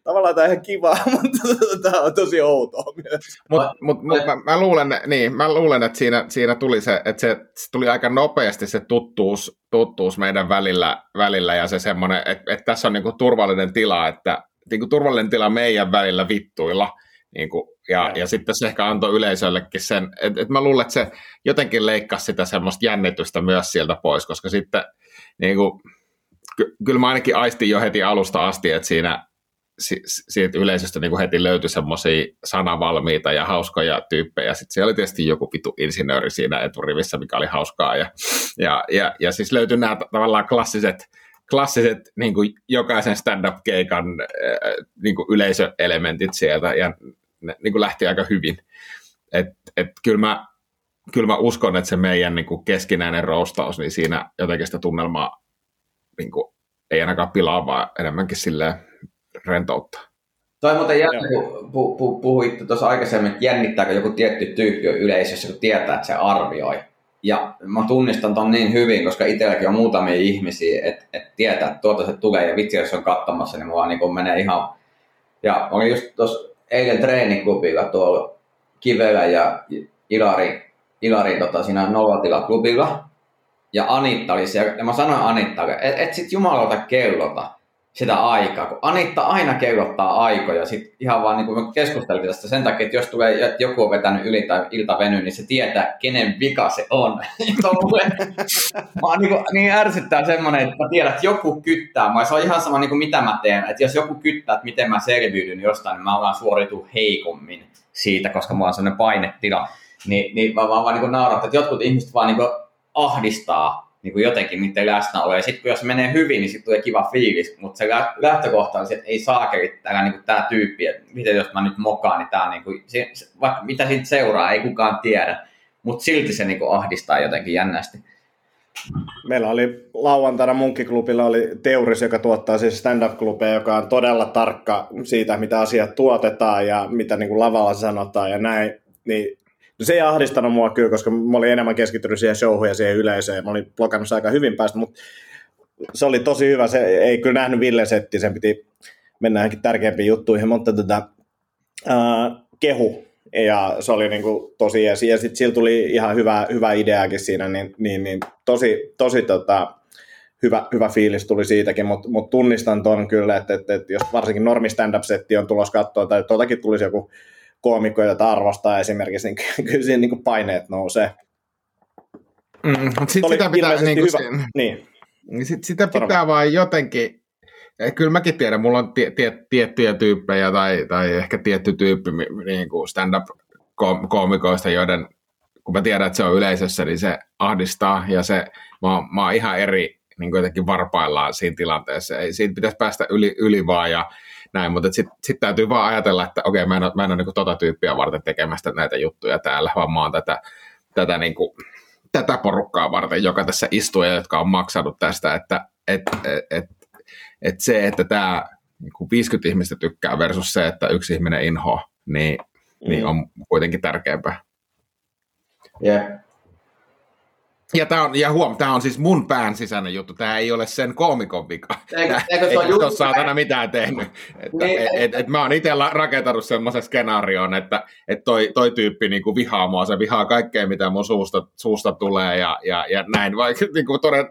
tavallaan tämä on ihan kiva, mutta tämä on tosi outoa myös. Mutta mut, mut, mä, mä, luulen, niin, mä luulen, että siinä, siinä tuli se, että se, se tuli aika nopeasti se tuttuus, tuttuus meidän välillä, välillä ja se semmoinen, että, että tässä on niin kuin turvallinen tila, että niin kuin turvallinen tila meidän välillä vittuilla. Niin kuin, ja, ja. ja sitten se ehkä antoi yleisöllekin sen, että, että mä luulen, että se jotenkin leikkasi sitä semmoista jännitystä myös sieltä pois, koska sitten niin kuin, ky- kyllä mä ainakin aistin jo heti alusta asti, että siinä si- siitä yleisöstä niin kuin heti löytyi semmoisia sanavalmiita ja hauskoja tyyppejä. Sitten siellä oli tietysti joku vitu insinööri siinä eturivissä, mikä oli hauskaa. Ja, ja, ja, ja siis löytyi nämä tavallaan klassiset klassiset niin kuin jokaisen stand-up-keikan äh, niin kuin yleisöelementit sieltä, ja ne niin kuin lähti aika hyvin. Et, et kyllä, mä, kyllä mä uskon, että se meidän niin kuin keskinäinen roustaus, niin siinä jotenkin sitä tunnelmaa niin kuin, ei ainakaan pilaa, vaan enemmänkin silleen rentouttaa. Toi muuten jännä, kun pu, pu, puhuitte tuossa aikaisemmin, että jännittääkö joku tietty tyyppi yleisössä, kun tietää, että se arvioi. Ja mä tunnistan ton niin hyvin, koska itselläkin on muutamia ihmisiä, että, että tietää, että tuota se tulee. Ja vitsi, jos on katsomassa, niin mulla niin menee ihan... Ja olin just tuossa eilen treeniklubilla tuolla Kivelä ja Ilari, Ilari tota, siinä nollatilaklubilla. Ja Anitta oli siellä, ja mä sanoin Anittalle, että et sit jumalauta kellota sitä aikaa, kun Anitta aina kellottaa aikoja, sit ihan vaan niin kuin keskusteltiin tästä sen takia, että jos tulee, että joku on vetänyt yli tai iltaveny, niin se tietää, kenen vika se on. mä niin, niin ärsyttää semmoinen, että mä tiedän, että joku kyttää. Mä se on ihan sama, niin kuin mitä mä teen. Että jos joku kyttää, että miten mä selviydyn jostain, niin mä vaan suoritu heikommin siitä, koska mulla on sellainen painetila. Niin, niin mä vaan, vaan niin naurattaa, että jotkut ihmiset vaan niin ahdistaa niin kuin jotenkin niiden läsnäolo. Ja sitten jos menee hyvin, niin sitten tulee kiva fiilis, mutta se lähtökohta on se, että ei saakeli täällä niin tämä tyyppi, että miten jos mä nyt mokaan, niin tämä niin kuin, se, vaikka mitä siitä seuraa, ei kukaan tiedä, mutta silti se niin kuin ahdistaa jotenkin jännästi. Meillä oli lauantaina Munkkiklubilla oli Teuris, joka tuottaa siis stand-up-klubeja, joka on todella tarkka siitä, mitä asiat tuotetaan ja mitä niin kuin lavalla sanotaan ja näin. Niin se ei ahdistanut mua kyllä, koska mä olin enemmän keskittynyt siihen showhun ja siihen yleisöön. Mä olin blokannut aika hyvin päästä, mutta se oli tosi hyvä. Se ei kyllä nähnyt Ville setti, sen piti mennä johonkin tärkeimpiin juttuihin, mutta tätä, ää, kehu. Ja se oli niin kuin tosi jees. Ja sitten sillä tuli ihan hyvä, hyvä ideakin siinä, niin, niin, niin tosi, tosi tota, hyvä, hyvä fiilis tuli siitäkin, mutta mut tunnistan ton kyllä, että, että, että jos varsinkin normi stand-up-setti on tulos katsoa, tai tuotakin tulisi joku koomikkoja, joita arvostaa esimerkiksi, niin kyllä siinä niin paineet nousee. Mm, mutta sit sitä pitää, niin kuin hyvä. Niin. niin sit, sitä pitää vaan jotenkin, kyllä mäkin tiedän, mulla on tie, tie, tiettyjä tyyppejä tai, tai ehkä tietty tyyppi niin kuin stand-up-koomikoista, joiden kun mä tiedän, että se on yleisössä, niin se ahdistaa ja se, mä, mä oon ihan eri niin kuin jotenkin varpaillaan siinä tilanteessa. Ei, siitä pitäisi päästä yli, yli vaan ja näin, mutta sitten sit täytyy vaan ajatella, että okei, mä en ole, mä en ole niin tota tyyppiä varten tekemästä näitä juttuja täällä, vaan mä oon tätä, tätä, niin kuin, tätä porukkaa varten, joka tässä istuu ja jotka on maksanut tästä, että et, et, et, et se, että tämä niin 50 ihmistä tykkää versus se, että yksi ihminen inhoa, niin, niin mm. niin on kuitenkin tärkeämpää. Yeah. Ja, tämä on, ja huom, tämä on siis mun pään sisäinen juttu, tämä ei ole sen koomikon vika. Eikö, eikö se ei ole saatana mitään tehnyt. Että, niin, et, et, et mä oon itse rakentanut semmoisen skenaarion, että et toi, toi tyyppi niinku vihaa mua, se vihaa kaikkea, mitä mun suusta, suusta tulee ja, ja, ja näin. Vaikka niinku toden,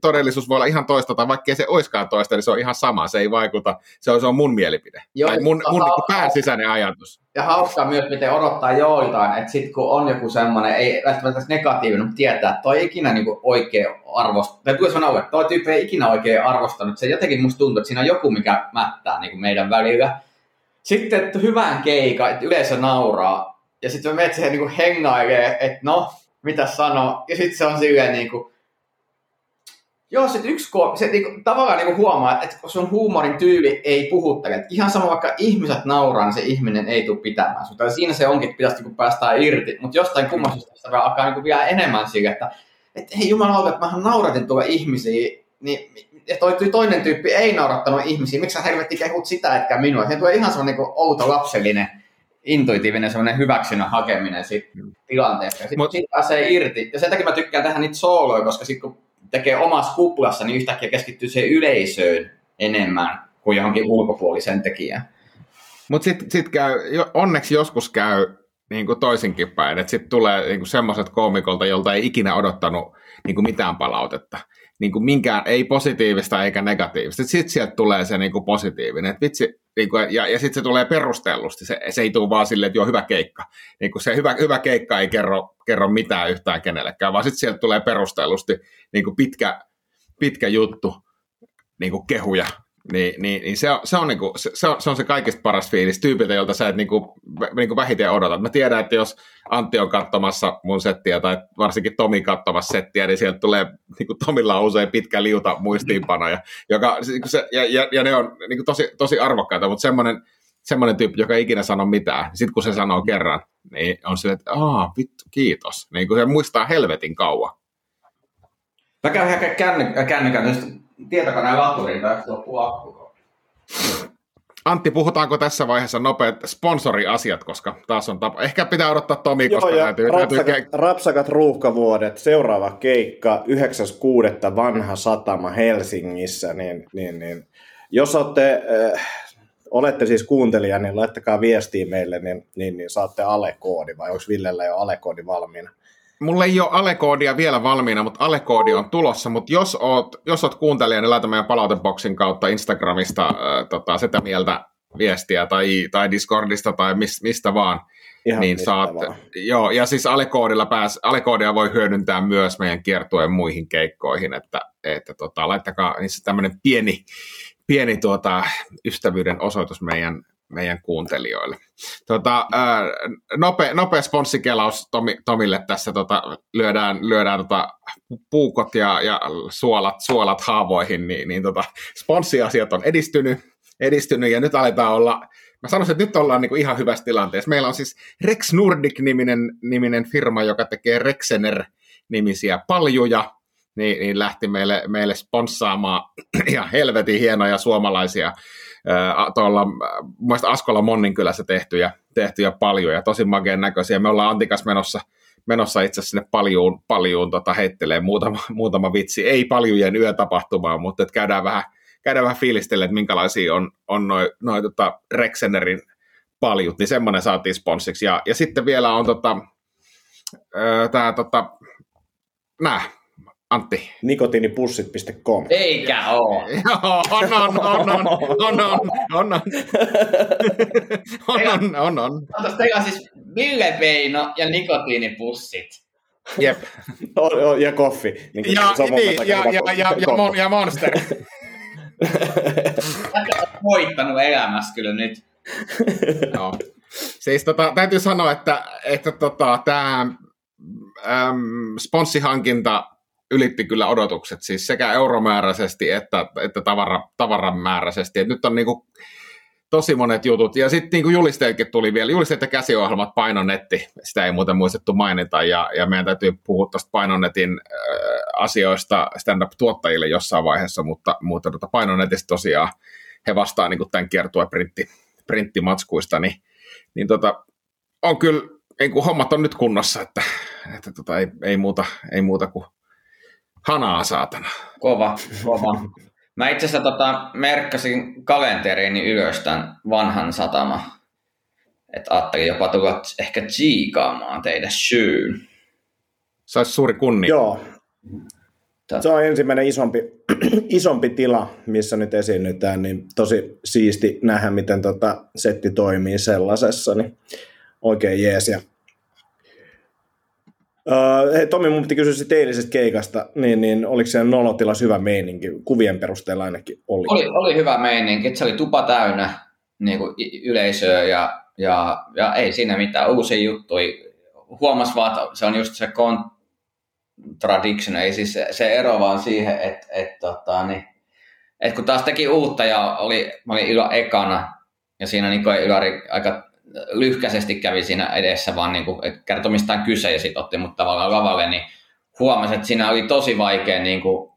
todellisuus voi olla ihan toista, tai vaikka se oiskaan toista, niin se on ihan sama, se ei vaikuta, se on, se on mun mielipide, Joo, tai mun, mun niinku pään sisäinen ajatus. Ja hauskaa myös, miten odottaa joiltain, että sitten kun on joku semmoinen, ei välttämättä negatiivinen, mutta tietää, että toi ei ikinä niinku oikein arvosta, tai tulee sanoa, että toi tyyppi ei ikinä oikein arvostanut, se jotenkin musta tuntuu, että siinä on joku, mikä mättää niinku meidän välillä. Sitten että hyvään keika, että yleisö nauraa, ja sitten me menet siihen niinku hengailee, että no, mitä sanoo, ja sitten se on silleen niinku, Joo, se yksi ko- se niinku, tavallaan niinku huomaa, että sun huumorin tyyli ei puhuttele. Et ihan sama vaikka ihmiset nauraa, niin se ihminen ei tule pitämään sun. siinä se onkin, että pitäisi niinku päästää irti. Mutta jostain kummallisesta sitä alkaa niinku vielä enemmän sille, että et, hei jumalauta, että mähän nauratin tuolla ihmisiä, niin ja toi, toinen tyyppi ei naurattanut ihmisiä, miksi sä helvetti kehut sitä, etkä minua. Se tulee ihan semmoinen niin outo lapsellinen, intuitiivinen semmoinen hyväksynnän hakeminen siitä tilanteesta. Sitten Mut... siitä pääsee irti. Ja sen takia mä tykkään tehdä niitä sooloja, koska sitten kun tekee omassa kuplassa, niin yhtäkkiä keskittyy siihen yleisöön enemmän kuin johonkin ulkopuolisen tekijään. Mutta sitten sit käy, onneksi joskus käy niin kuin toisinkin päin, että sitten tulee niin semmoiset koomikolta, jolta ei ikinä odottanut niin kuin mitään palautetta. Niin kuin minkään, ei positiivista eikä negatiivista. Sitten sieltä tulee se niin kuin positiivinen. Et vitsi, niin kuin, ja, ja sitten se tulee perustellusti. Se, se ei tule vaan silleen, että joo, hyvä keikka. Niin kuin se hyvä, hyvä keikka ei kerro, kerro mitään yhtään kenellekään, vaan sitten sieltä tulee perustellusti niin kuin pitkä, pitkä juttu, niin kuin kehuja niin, niin, niin se on, se, on, niinku, se, se, on, se on se kaikista paras fiilis tyypiltä, jolta sä et niinku niin kuin vähiten odotat. Mä tiedän, että jos Antti on katsomassa mun settiä tai varsinkin Tomi katsomassa settiä, niin sieltä tulee, niin kuin Tomilla on usein pitkä liuta muistiinpanoja, joka, niinku se, ja, ja, ja, ne on niin kuin tosi, tosi arvokkaita, mutta semmoinen, semmoinen tyyppi, joka ei ikinä sano mitään, sitten kun se sanoo kerran, niin on sille, että aah, vittu, kiitos. Niin kuin se muistaa helvetin kauan. Mä käyn ihan kännykän tietokoneen laturiin, tai loppuu akku. Antti, puhutaanko tässä vaiheessa nopeat sponsoriasiat, koska taas on tapa. Ehkä pitää odottaa Tomi, Joo, koska täytyy, rapsakat, täytyy... rapsakat ruuhkavuodet, seuraava keikka 9.6. Vanha satama Helsingissä, niin, niin, niin jos olette, äh, olette siis kuuntelija, niin laittakaa viestiä meille, niin, niin, niin saatte alekoodi, vai onko Villellä jo alekoodi valmiina? Mulla ei ole alekoodia vielä valmiina, mutta alekoodi on tulossa, mutta jos oot, jos oot kuuntelija, niin laita meidän palauteboksin kautta Instagramista äh, tota, sitä mieltä viestiä tai, tai Discordista tai mis, mistä vaan. Ihan niin saat, vaan. joo, ja siis alekoodilla pääs, alekoodia voi hyödyntää myös meidän kiertueen muihin keikkoihin, että, että tota, laittakaa niissä tämmöinen pieni, pieni tuota, ystävyyden osoitus meidän, meidän kuuntelijoille. Tota, nope, nopea sponssikelaus Tomi, Tomille tässä tota, lyödään, lyödään tota, puukot ja, ja suolat, suolat haavoihin, niin, niin tota, sponssiasiat on edistynyt, edistynyt ja nyt aletaan olla, mä sanoisin, että nyt ollaan niin kuin ihan hyvässä tilanteessa. Meillä on siis Rex Nordic-niminen niminen firma, joka tekee Rexener-nimisiä paljuja, niin, niin lähti meille, meille sponssaamaan ihan helvetin hienoja suomalaisia tuolla, mun Askola Monninkylässä tehtyjä, tehtyjä paljuja, tosi makeen näköisiä. Me ollaan Antikas menossa, menossa itse sinne paljuun, paljuun tota, heittelee muutama, muutama vitsi. Ei paljujen yötapahtumaa, mutta et käydään vähän, käydään vähän fiilistelle, että minkälaisia on, on noin noi, tota Rexenerin paljut, niin semmoinen saatiin sponsiksi. Ja, ja sitten vielä on tota, tämä tota, Antti. Nikotiinipussit.com. Eikä oo. Joo, on, on, on, on, on, on, on, on. on, on, on, on. Otas teillä on siis Ville Veino ja nikotiinipussit. Jep. Ja koffi. Niin Ja, niin, ja, ja, ja, ja, mon, ja Monster. Tätä on voittanut elämässä kyllä nyt. Joo. Siis tota, täytyy sanoa, että, että tota, tämä äm, sponssihankinta ylitti kyllä odotukset, siis sekä euromääräisesti että, että tavara, tavaramääräisesti. Et nyt on niinku tosi monet jutut. Ja sitten niinku julisteetkin tuli vielä, julisteet ja käsiohjelmat Painonetti, sitä ei muuten muistettu mainita, ja, ja meidän täytyy puhua tuosta Painonetin äh, asioista stand-up-tuottajille jossain vaiheessa, mutta, mutta tota Painonetista tosiaan he vastaa niinku tämän kiertueen printti, printtimatskuista, niin, niin tota, on kyllä, niin hommat on nyt kunnossa, että, että tota, ei, ei, muuta, ei muuta kuin hanaa saatana. Kova, kova. Mä itse asiassa tota, merkkasin kalenteriini ylös tämän vanhan satama. Että ajattelin jopa tulla ehkä tsiikaamaan teidän syyn. Se olisi suuri kunnia. Joo. Se on ensimmäinen isompi, isompi tila, missä nyt esiinnytään, niin tosi siisti nähdä, miten tota setti toimii sellaisessa, niin oikein jees. Ja... Uh, hei, Tomi, mun piti kysyä sitten eilisestä keikasta, niin, niin oliko se nolotilas hyvä meininki? Kuvien perusteella ainakin oli. Oli, oli hyvä meininki, se oli tupa täynnä niin kuin yleisöä ja, ja, ja, ei siinä mitään uusia juttuja. Huomas vaan, että se on just se contradiction, ei siis se, se ero vaan siihen, että, että, tota, niin, että kun taas teki uutta ja oli, mä olin ilo ekana ja siinä niin Ilari aika lyhkäisesti kävi siinä edessä, vaan niin kuin, että kertoi mistään kyse ja sitten otti mut tavallaan lavalle, niin huomasi, että siinä oli tosi vaikea niin kuin,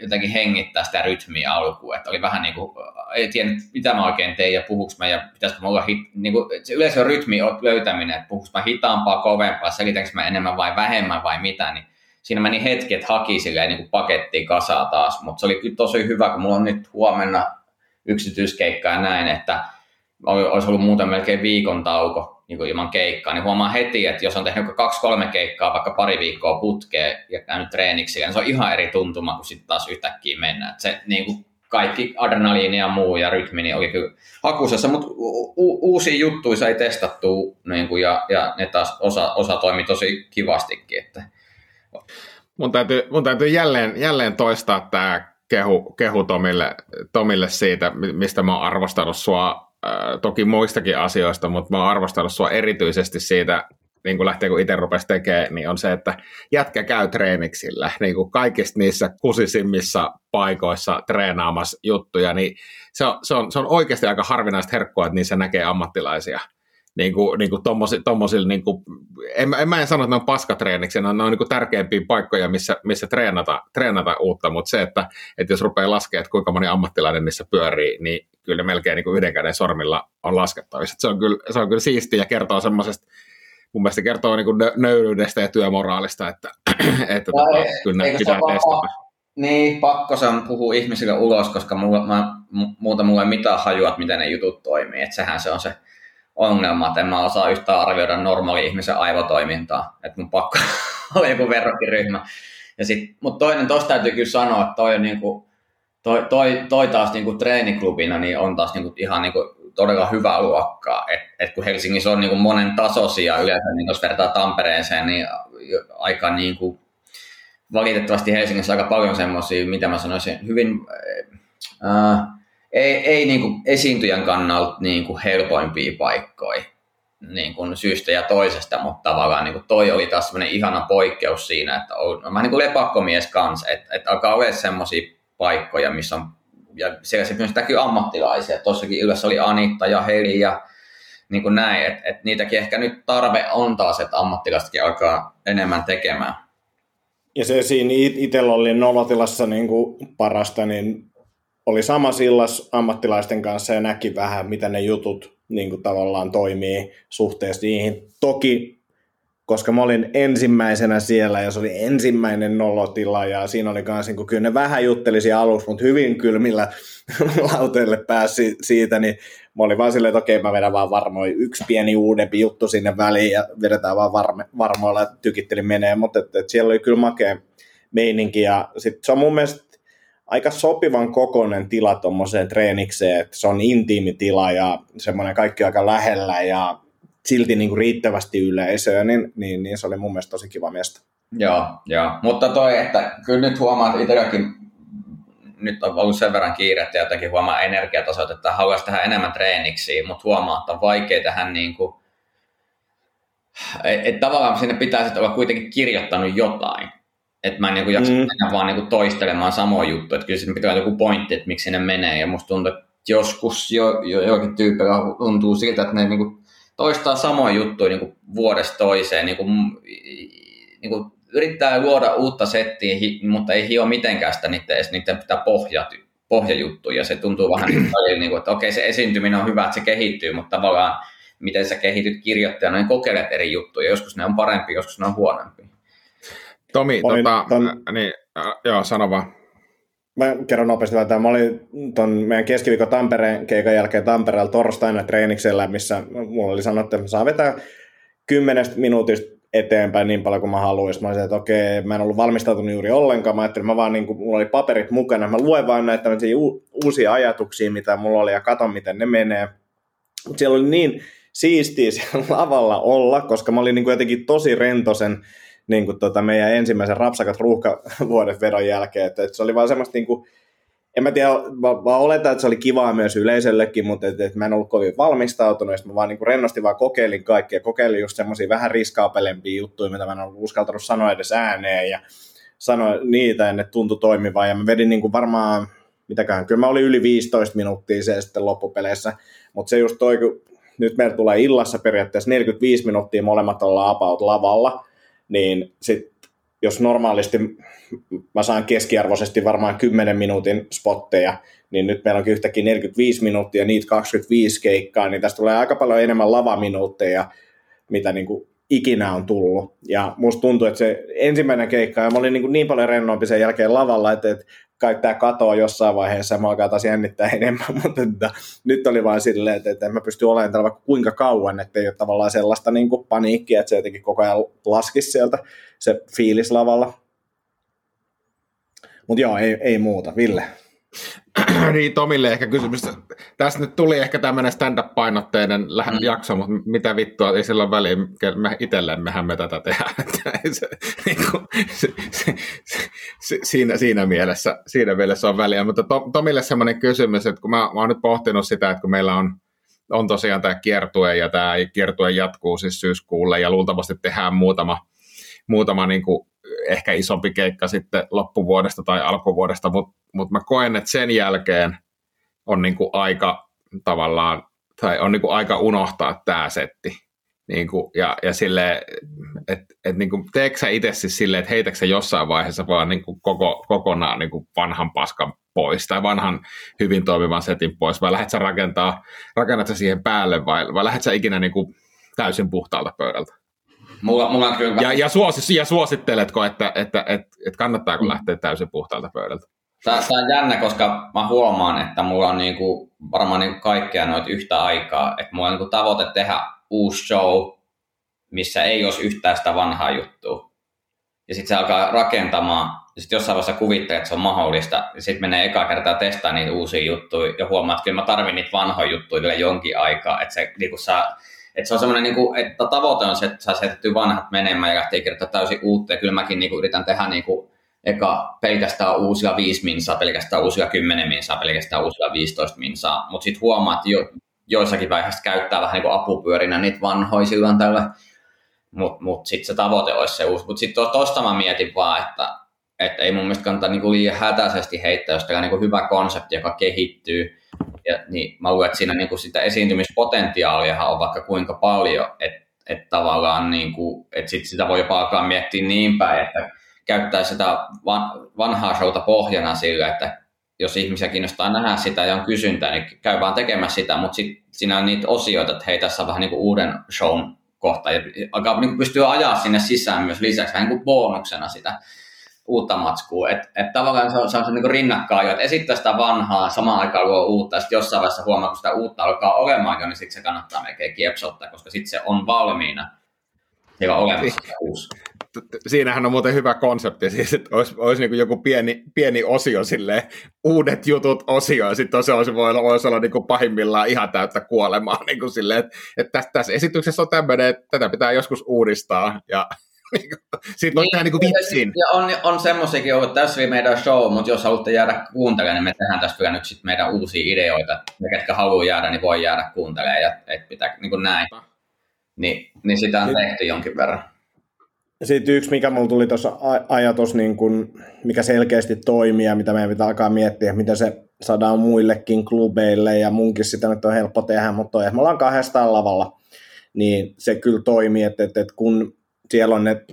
jotenkin hengittää sitä rytmiä alkuun, että oli vähän niin kuin, ei tiennyt mitä mä oikein tein ja puhuks mä ja pitäisikö mä olla hit, niin kuin, se yleisön rytmi löytäminen, että puhuks mä hitaampaa, kovempaa, selitänkö mä enemmän vai vähemmän vai mitä, niin siinä meni hetki, että haki silleen niin kuin pakettiin kasaa taas, mutta se oli kyllä tosi hyvä, kun mulla on nyt huomenna yksityiskeikka ja näin, että olisi ollut muuten melkein viikon tauko niin kuin ilman keikkaa, niin huomaa heti, että jos on tehnyt kaksi-kolme keikkaa, vaikka pari viikkoa putkeen ja käynyt treeniksi, niin se on ihan eri tuntuma, kun sitten taas yhtäkkiä mennään. Että se niin kuin kaikki adrenaliini ja muu ja rytmi niin oli kyllä hakusessa, mutta u- uusia juttuja sai testattua niin kuin, ja, ja ne taas osa, osa toimi tosi kivastikin. Että. Mun täytyy, mun täytyy jälleen, jälleen toistaa tämä kehu, kehu Tomille, Tomille siitä, mistä mä oon arvostanut sua toki muistakin asioista, mutta mä oon arvostanut sua erityisesti siitä, niin kuin lähtee kun itse rupesi tekemään, niin on se, että jätkä käy treeniksillä, niin kuin kaikista niissä kusisimmissa paikoissa treenaamassa juttuja, niin se on, se on, se on oikeasti aika harvinaista herkkua, että niissä näkee ammattilaisia niin kuin, niin kuin tommosi, tommosilla, niin kuin, en, en, mä en sano, että ne on paskatreeniksi, ne on, ne on niin kuin tärkeimpiä paikkoja, missä, missä treenata, treenata uutta, mutta se, että, että jos rupeaa laskemaan, että kuinka moni ammattilainen niissä pyörii, niin kyllä melkein niin kuin yhden käden sormilla on laskettavissa. Se on kyllä, se on kyllä siistiä ja kertoo semmoisesta, mun mielestä kertoo niin kuin nöyryydestä ja työmoraalista, että, että no, tota, ei, kyllä ne pitää testata. Niin, pakko se on puhua ihmisille ulos, koska mulla, mä, muuta mulla ei mitään hajua, miten ne jutut toimii. Että sehän se on se ongelma, että en mä osaa yhtään arvioida normaali ihmisen aivotoimintaa, että mun pakko olla joku verrokkiryhmä. Ja mutta toinen, tosta täytyy kyllä sanoa, että toi, on niinku, toi, toi, toi taas niinku treeniklubina niin on taas niinku ihan niinku todella hyvää luokkaa. Et, et kun Helsingissä on niinku monen tasoisia, yleensä niin jos vertaa Tampereeseen, niin aika niinku, valitettavasti Helsingissä aika paljon semmoisia, mitä mä sanoisin, hyvin äh, ei, ei niin kuin esiintyjän kannalta niin kuin helpoimpia paikkoja niin kuin syystä ja toisesta, mutta tavallaan niin kuin toi oli taas sellainen ihana poikkeus siinä, että on, mä niin kuin lepakkomies kanssa, että, että alkaa olla semmoisia paikkoja, missä on, ja siellä se myös näkyy ammattilaisia, tuossakin yleensä oli Anitta ja Heli ja niin kuin näin, että, että niitäkin ehkä nyt tarve on taas, että ammattilaisetkin alkaa enemmän tekemään. Ja se siinä itsellä oli nolotilassa niin kuin parasta, niin oli sama sillas ammattilaisten kanssa ja näki vähän, mitä ne jutut niin kuin tavallaan toimii suhteessa niihin. Toki, koska mä olin ensimmäisenä siellä ja se oli ensimmäinen nolotila ja siinä oli myös, niin kyllä ne vähän juttelisi alussa, mutta hyvin kylmillä lauteille pääsi siitä, niin mä olin vaan silleen, että okei, mä vedän vaan varmoin yksi pieni uudempi juttu sinne väliin ja vedetään vaan varme, varmoilla, että tykittelin menee, mutta et, et siellä oli kyllä makea meininki ja sit se on mun mielestä aika sopivan kokoinen tila tuommoiseen treenikseen, että se on intiimi tila ja semmoinen kaikki aika lähellä ja silti niin kuin riittävästi yleisöä, niin, niin, niin, se oli mun mielestä tosi kiva miestä. Joo, joo. mutta toi, että kyllä nyt huomaa, että itselläkin nyt on ollut sen verran kiirettä ja jotenkin huomaa energiatasot, että haluaisi tehdä enemmän treeniksiä, mutta huomaa, että on vaikea tähän niin kuin, että et tavallaan sinne pitäisi olla kuitenkin kirjoittanut jotain. Että mä en niin jaksa mm. mennä vaan niin toistelemaan samoja juttuja. Että kyllä siinä pitää olla joku pointti, että miksi ne menee. Ja musta tuntuu, että joskus jo, jo jokin tyyppillä tuntuu siltä, että ne niin kuin toistaa samoja juttuja niin kuin vuodesta toiseen. Niin kuin, niin kuin yrittää luoda uutta settiä, mutta ei hio mitenkään sitä niiden, edes niiden pitää pohjat, pohjajuttuja. Ja se tuntuu vähän niin kuin, että okei se esiintyminen on hyvä, että se kehittyy, mutta tavallaan miten sä kehityt kirjoittajana, niin kokeilet eri juttuja. Joskus ne on parempi, joskus ne on huonompi. Tomi, olin tota, ton, niin, äh, joo, sano vaan. Mä kerron nopeasti että Mä olin ton meidän keskiviikon Tampereen keikan jälkeen Tampereella torstaina treeniksellä, missä mulla oli sanottu, että saa vetää kymmenestä minuutista eteenpäin niin paljon kuin mä haluaisin. Mä olisin, että okei, mä en ollut valmistautunut juuri ollenkaan. Mä ajattelin, mä vaan niin kuin, mulla oli paperit mukana. Mä luen vaan näitä uusia ajatuksia, mitä mulla oli ja katon, miten ne menee. Mutta siellä oli niin siistiä siellä lavalla olla, koska mä olin niin kuin jotenkin tosi rentosen niin kuin tota meidän ensimmäisen rapsakat ruuhkavuodet vedon jälkeen. Että, että se oli vaan semmoista niin kuin, en mä tiedä, mä, vaan oletan, että se oli kivaa myös yleisöllekin, mutta et, et mä en ollut kovin valmistautunut, että mä vaan niin kuin rennosti vaan kokeilin kaikkia, kokeilin just semmoisia vähän riskaapelempia juttuja, mitä mä en ollut uskaltanut sanoa edes ääneen, ja sanoin niitä, ja ne tuntui toimivaa, ja mä vedin niin kuin varmaan, mitäköhän, kyllä mä olin yli 15 minuuttia se sitten loppupeleissä, mutta se just toi, kun nyt meillä tulee illassa periaatteessa 45 minuuttia molemmat ollaan about lavalla, niin sit, jos normaalisti mä saan keskiarvoisesti varmaan 10 minuutin spotteja, niin nyt meillä onkin yhtäkkiä 45 minuuttia, niitä 25 keikkaa, niin tästä tulee aika paljon enemmän lavaminuutteja, mitä niin kuin ikinä on tullut. Ja musta tuntuu, että se ensimmäinen keikka, ja mä olin niin, kuin niin paljon rennompi sen jälkeen lavalla, että, että kai tämä katoaa jossain vaiheessa ja mä alkaa taas jännittää enemmän, mutta että, nyt oli vain silleen, että, että en mä pysty olemaan täällä vaikka kuinka kauan, että ei ole tavallaan sellaista niin kuin paniikkia, että se jotenkin koko ajan laskisi sieltä se fiilis lavalla. Mutta joo, ei, ei muuta. Ville? niin, Tomille ehkä kysymys. Tässä nyt tuli ehkä tämmöinen stand-up-painotteinen mm. jakso, mutta mitä vittua, ei sillä ole väliä, me itsellemmehän me tätä tehdään. se, niin kuin, se, se, se, siinä, siinä, mielessä, siinä mielessä on väliä, mutta to, Tomille semmoinen kysymys, että kun mä, mä oon nyt pohtinut sitä, että kun meillä on on tosiaan tämä kiertue, ja tämä kiertue jatkuu siis syyskuulle, ja luultavasti tehdään muutama, muutama niin kuin ehkä isompi keikka sitten loppuvuodesta tai alkuvuodesta, mutta mut mä koen, että sen jälkeen on niin kuin aika tavallaan, tai on niin kuin aika unohtaa tämä setti. Niin kuin, ja, ja sille, että et, niin teekö sä itse siis silleen, että heitäkö sä jossain vaiheessa vaan niin kuin koko, kokonaan niin kuin vanhan paskan pois tai vanhan hyvin toimivan setin pois, vai lähdet sä rakentaa, rakennat sä siihen päälle vai, vai lähdet sä ikinä niin kuin täysin puhtaalta pöydältä? Mulla, mulla on kyllä... Ja, ja, suosis, ja suositteletko, että, että, että, että kannattaako lähteä täysin puhtaalta pöydältä? Tämä, tämä on jännä, koska mä huomaan, että mulla on niinku, varmaan niinku kaikkea noita yhtä aikaa. Että mulla on niinku tavoite tehdä uusi show, missä ei olisi yhtään sitä vanhaa juttua. Ja sitten se alkaa rakentamaan, ja sitten jossain vaiheessa kuvittelee, että se on mahdollista, ja sitten menee eka kertaa testaa niitä uusia juttuja, ja huomaa, että kyllä mä tarvin niitä vanhoja juttuja vielä jonkin aikaa, että se, niin saa, että se on semmoinen, niin kuin, että tavoite on se, että saa setetty vanhat menemään ja lähtee kirjoittaa täysin uutta, ja kyllä mäkin niin kuin, yritän tehdä niin kuin, eka pelkästään uusia 5 minsaa, pelkästään uusia 10 minsaa, pelkästään uusia 15 minsaa, mutta sitten huomaa, että jo, joissakin vaiheissa käyttää vähän niin kuin apupyörinä niitä vanhoja silloin tällä, mutta mut sitten se tavoite olisi se uusi. Mutta sitten tuosta mä mietin vaan, että, että ei mun mielestä kannata niinku liian hätäisesti heittää, jos teillä on niinku hyvä konsepti, joka kehittyy, ja, niin mä luulen, että siinä niinku sitä esiintymispotentiaalia on vaikka kuinka paljon, että et tavallaan niinku, että sit sitä voi jopa alkaa miettiä niin päin, että käyttää sitä vanhaa showta pohjana sillä, että jos ihmisiä kiinnostaa nähdä sitä ja on kysyntää, niin käy vaan tekemässä sitä, mutta sitten siinä on niitä osioita, että hei, tässä on vähän niin kuin uuden shown kohta ja alkaa niin pystyä ajaa sinne sisään myös lisäksi vähän niin kuin bonuksena sitä uutta matskua. Että et tavallaan se on, se on se niin rinnakkain, että esittää sitä vanhaa, samaan aikaan luo uutta, ja sitten jossain vaiheessa huomaa, kun sitä uutta alkaa olemaan jo, niin sitten se kannattaa melkein kiepsottaa, koska sitten se on valmiina. On olemassa siinähän on muuten hyvä konsepti, siis, että olisi, olisi niin joku pieni, pieni osio sille uudet jutut osio, ja sitten se olisi, voi, voisi olla niin pahimmillaan ihan täyttä kuolemaa, niin silleen, että, että tässä, tässä esityksessä on tämmöinen, että tätä pitää joskus uudistaa, ja Niinku, siitä voi niin, tehdä niin vitsin. Ja on, on semmoisiakin ollut, että tässä oli meidän show, mutta jos haluatte jäädä kuuntelemaan, niin me tehdään tässä vielä nyt sit meidän uusia ideoita. Ja ketkä haluaa jäädä, niin voi jäädä kuuntelemaan ja et pitää niin kuin näin. Niin, niin sitä on tehty jonkin verran. Sitten yksi, mikä mulla tuli tuossa ajatus, niin kun, mikä selkeästi toimii ja mitä meidän pitää alkaa miettiä, mitä se saadaan muillekin klubeille ja munkin sitä nyt on helppo tehdä, mutta toi, me ollaan kahdestaan lavalla, niin se kyllä toimii, että, että, että kun siellä on ne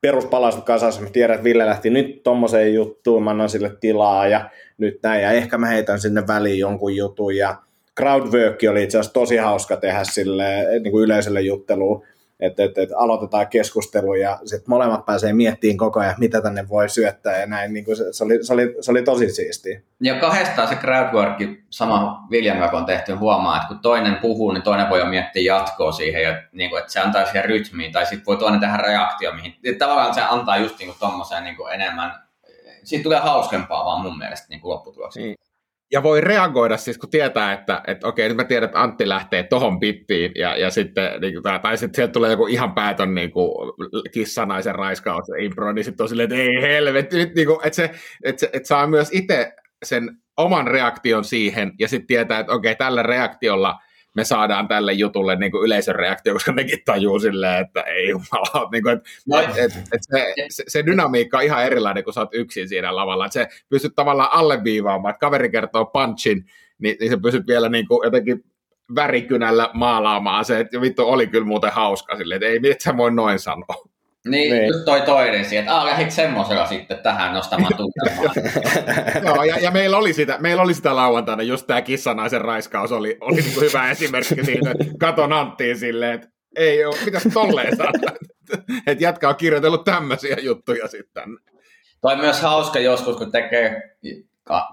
peruspalaset kasassa, mä tiedän, että Ville lähti nyt tommoseen juttuun, mä annan sille tilaa ja nyt näin, ja ehkä mä heitän sinne väliin jonkun jutun, ja crowdwork oli itse asiassa tosi hauska tehdä sille niin kuin yleisölle jutteluun, että et, et aloitetaan keskustelu ja sitten molemmat pääsee miettimään koko ajan, mitä tänne voi syöttää ja näin, niin kuin se, se, oli, se, oli, se oli tosi siistiä. Ja kahdestaan se crowdwork, sama Viljan kanssa on tehty, huomaa, että kun toinen puhuu, niin toinen voi jo miettiä jatkoa siihen, ja niin kuin, että se antaa siihen rytmiin, tai sitten voi toinen tehdä reaktio, mihin tavallaan se antaa just niin kuin niin kuin enemmän, siitä tulee hauskempaa vaan mun mielestä niin lopputuloksena. Niin ja voi reagoida siis, kun tietää, että, että okei, nyt mä tiedän, että Antti lähtee tohon pittiin, ja, ja sitten, niin, tai, tai sitten sieltä tulee joku ihan päätön niin kuin, kissanaisen raiskaus impro, niin sitten on silleen, että ei helvetti, nyt, niin kuin, että, se, että, se, että saa myös itse sen oman reaktion siihen, ja sitten tietää, että okei, tällä reaktiolla me saadaan tälle jutulle niin kuin yleisön reaktio, koska nekin tajuu silleen, että ei jumala, niin kuin, että, no. et, et, et se, se, se, dynamiikka on ihan erilainen, kun sä oot yksin siinä lavalla, että se pystyt tavallaan alleviivaamaan, että kaveri kertoo punchin, niin, niin sä pystyt vielä niin kuin jotenkin värikynällä maalaamaan se, että vittu oli kyllä muuten hauska silleen, että ei, mitä sä voi noin sanoa. Niin, niin. just toi toinen siihen, että lähdit semmoisella sitten tähän nostamaan tunnelmaa. Joo, ja, ja, meillä, oli sitä, meillä oli sitä lauantaina, just tämä kissanaisen raiskaus oli, oli niin hyvä esimerkki siitä, että katon Anttiin silleen, että ei ole, mitäs tolleen sanoa, että jätkä on kirjoitellut tämmöisiä juttuja sitten. Toi myös hauska joskus, kun tekee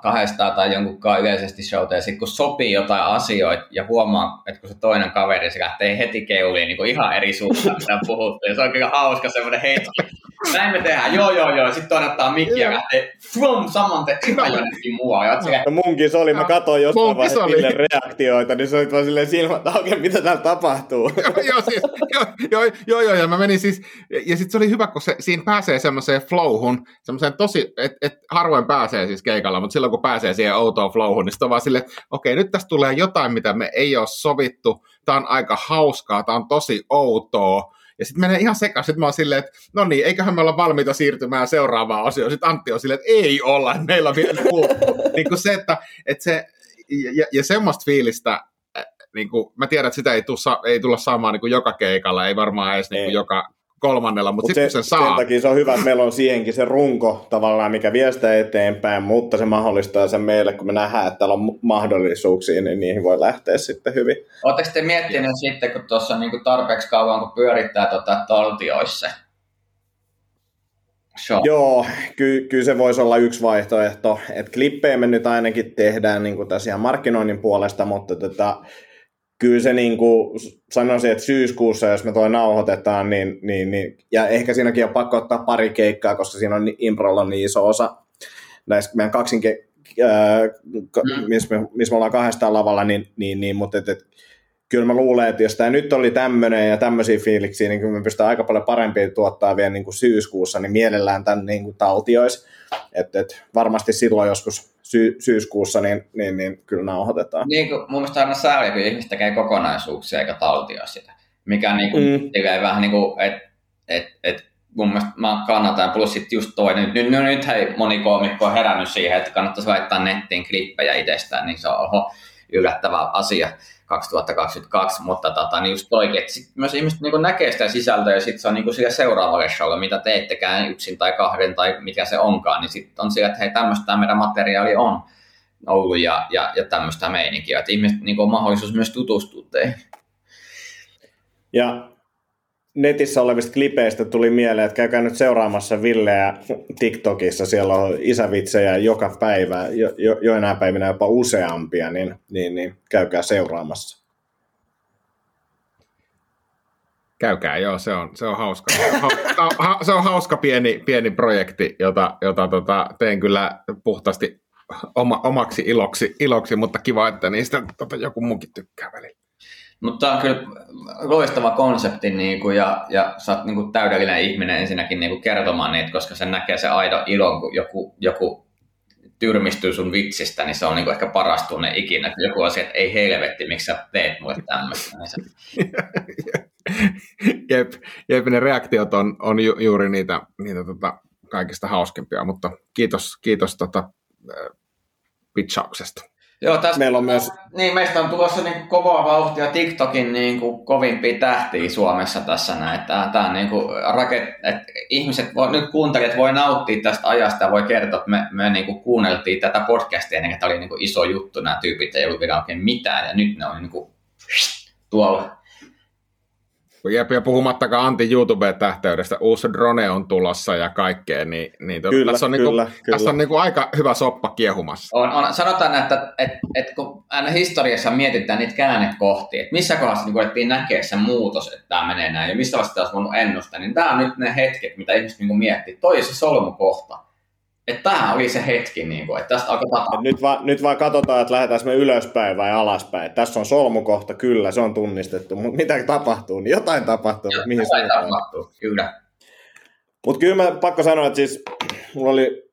kahdestaan tai jonkun yleisesti showta, ja sitten kun sopii jotain asioita ja huomaa, että kun se toinen kaveri se lähtee heti keuliin niin kuin ihan eri suuntaan, mitä puhuttu, ja se on kyllä hauska semmoinen hetki, näin me tehdään, joo joo joo, sitten toinen ottaa mikkiä ja lähtee, flum, saman te ihan jonnekin muualle. Ja silleen, No munkin se oli, mä katsoin jostain se vaiheessa. Ville reaktioita, niin se oli vaan silleen silmät auki, mitä täällä tapahtuu. joo, siis, joo, joo, joo, joo, ja mä menin siis, ja sitten se oli hyvä, kun se, siinä pääsee semmoiseen flowhun, semmoiseen tosi, että et harvoin pääsee siis keikalla, mutta silloin kun pääsee siihen outoon flowhun, niin sitten on vaan silleen, että okei, nyt tästä tulee jotain, mitä me ei ole sovittu, tää on aika hauskaa, tää on tosi outoa, ja sitten menee ihan sekaisin, sitten mä oon silleen, että no niin, eiköhän me olla valmiita siirtymään seuraavaan osioon. Sitten Antti on silleen, että ei olla, että meillä on vielä niin kuin se, että, että se, ja, ja semmoista fiilistä, niin kuin, mä tiedän, että sitä ei, tuu, sa- ei tulla saamaan niin kuin joka keikalla, ei varmaan edes niin kuin Ei. joka kolmannella, mutta Mut sitten se, sen sen saa, takia se on hyvä, että meillä on siihenkin se runko tavallaan, mikä vie sitä eteenpäin, mutta se mahdollistaa sen meille, kun me nähdään, että täällä on mahdollisuuksia, niin niihin voi lähteä sitten hyvin. Oletteko te miettineet sitten, kun tuossa niinku tarpeeksi kauan, kun pyörittää tota taltioissa? Show. Joo, ky- kyllä se voisi olla yksi vaihtoehto. että klippejä me nyt ainakin tehdään niin kuin tässä ihan markkinoinnin puolesta, mutta tota, kyllä se niin kuin sanoisin, että syyskuussa, jos me toi nauhoitetaan, niin, niin, niin, ja ehkä siinäkin on pakko ottaa pari keikkaa, koska siinä on Improlla niin iso osa näistä meidän kaksinke, ää, ka- Mm. missä me, missä me ollaan kahdestaan lavalla, niin, niin, niin mutta et, et, kyllä mä luulen, että jos tämä nyt oli tämmöinen ja tämmöisiä fiiliksiä, niin kyllä me pystytään aika paljon parempia tuottaa vielä niin kuin syyskuussa, niin mielellään tämän niin kuin taltiois. Että et, varmasti silloin joskus sy- syyskuussa, niin, niin, niin kyllä nauhoitetaan. Niin kuin, mun mielestä aina sääli, kun ihmiset tekee kokonaisuuksia eikä taltio sitä. Mikä niin kuin, Mm. mm. vähän niin kuin, että et, et, mun mielestä mä kannatan, plus sitten just toi, nyt, nyt, nyt hei, moni koomikko on herännyt siihen, että kannattaisi laittaa nettiin klippejä itsestään, niin se on oho, yllättävä asia 2022, mutta tota, niin just toikin, että sit myös ihmiset niin näkee sitä sisältöä ja sitten se on niin sillä seuraavalle showlle, mitä teettekään yksin tai kahden tai mikä se onkaan, niin sitten on sillä, että hei tämmöistä meidän materiaali on ollut ja, ja, ja tämmöistä meininkiä, että ihmiset niin on mahdollisuus myös tutustua teihin. Ja netissä olevista klipeistä tuli mieleen, että käykää nyt seuraamassa Villeä TikTokissa, siellä on isävitsejä joka päivä, jo, jo, joinain päivinä jopa useampia, niin, niin, niin käykää seuraamassa. käykää, joo, se on, se on hauska. Ha, se on hauska pieni, pieni projekti, jota, jota tota, teen kyllä puhtaasti oma, omaksi iloksi, iloksi, mutta kiva, että niistä tota, joku muukin tykkää välillä. Mutta tämä on kyllä loistava konsepti niin kuin, ja, ja sä oot niin kuin, täydellinen ihminen ensinnäkin niin kuin, kertomaan niitä, koska se näkee se aito ilo, kun joku, joku tyrmistyy sun vitsistä, niin se on niin kuin, ehkä paras tunne ikinä. Joku asia, että ei helvetti, miksi sä teet mulle tämmöistä. Niin se, jep, jep, ne reaktiot on, on ju, juuri niitä, niitä tota, kaikista hauskimpia, mutta kiitos, kiitos tota, äh, pitchauksesta. Joo, tästä, Meillä on myös Niin, meistä on tulossa niin kovaa vauhtia TikTokin niin kuin kovimpia tähtiä Suomessa tässä näin. Tämä, tämä on niin kuin raket, että ihmiset, voi, nyt kuuntelijat voi nauttia tästä ajasta ja voi kertoa, että me, me niin kuin kuunneltiin tätä podcastia ennen, että oli niin kuin iso juttu, nämä tyypit ei ollut vielä oikein mitään ja nyt ne on niin kuin tuolla. Jep, ja puhumattakaan Antti YouTube-tähteydestä, uusi drone on tulossa ja kaikkea, niin, niin tota, Kyllä, tässä on, kyllä, niinku, kyllä. tässä on niinku aika hyvä soppa kiehumassa. On, on, sanotaan, että, että, että kun aina historiassa mietitään niitä käännekohtia, että missä kohdassa niin alettiin näkeä se muutos, että tämä menee näin, ja missä vaiheessa tämä olisi voinut ennustaa, niin tämä on nyt ne hetket, mitä ihmiset niin miettii. Toi se solmukohta. Että tämä oli se hetki, niin kuin, että tästä alkoi tapahtua. Nyt, vaan, nyt vaan katsotaan, että lähdetään me ylöspäin vai alaspäin. Tässä on solmukohta, kyllä, se on tunnistettu, mutta mitä tapahtuu, niin jotain tapahtuu. mutta mihin Jotain tapahtuu, kyllä. Mutta kyllä mä pakko sanoa, että siis mulla oli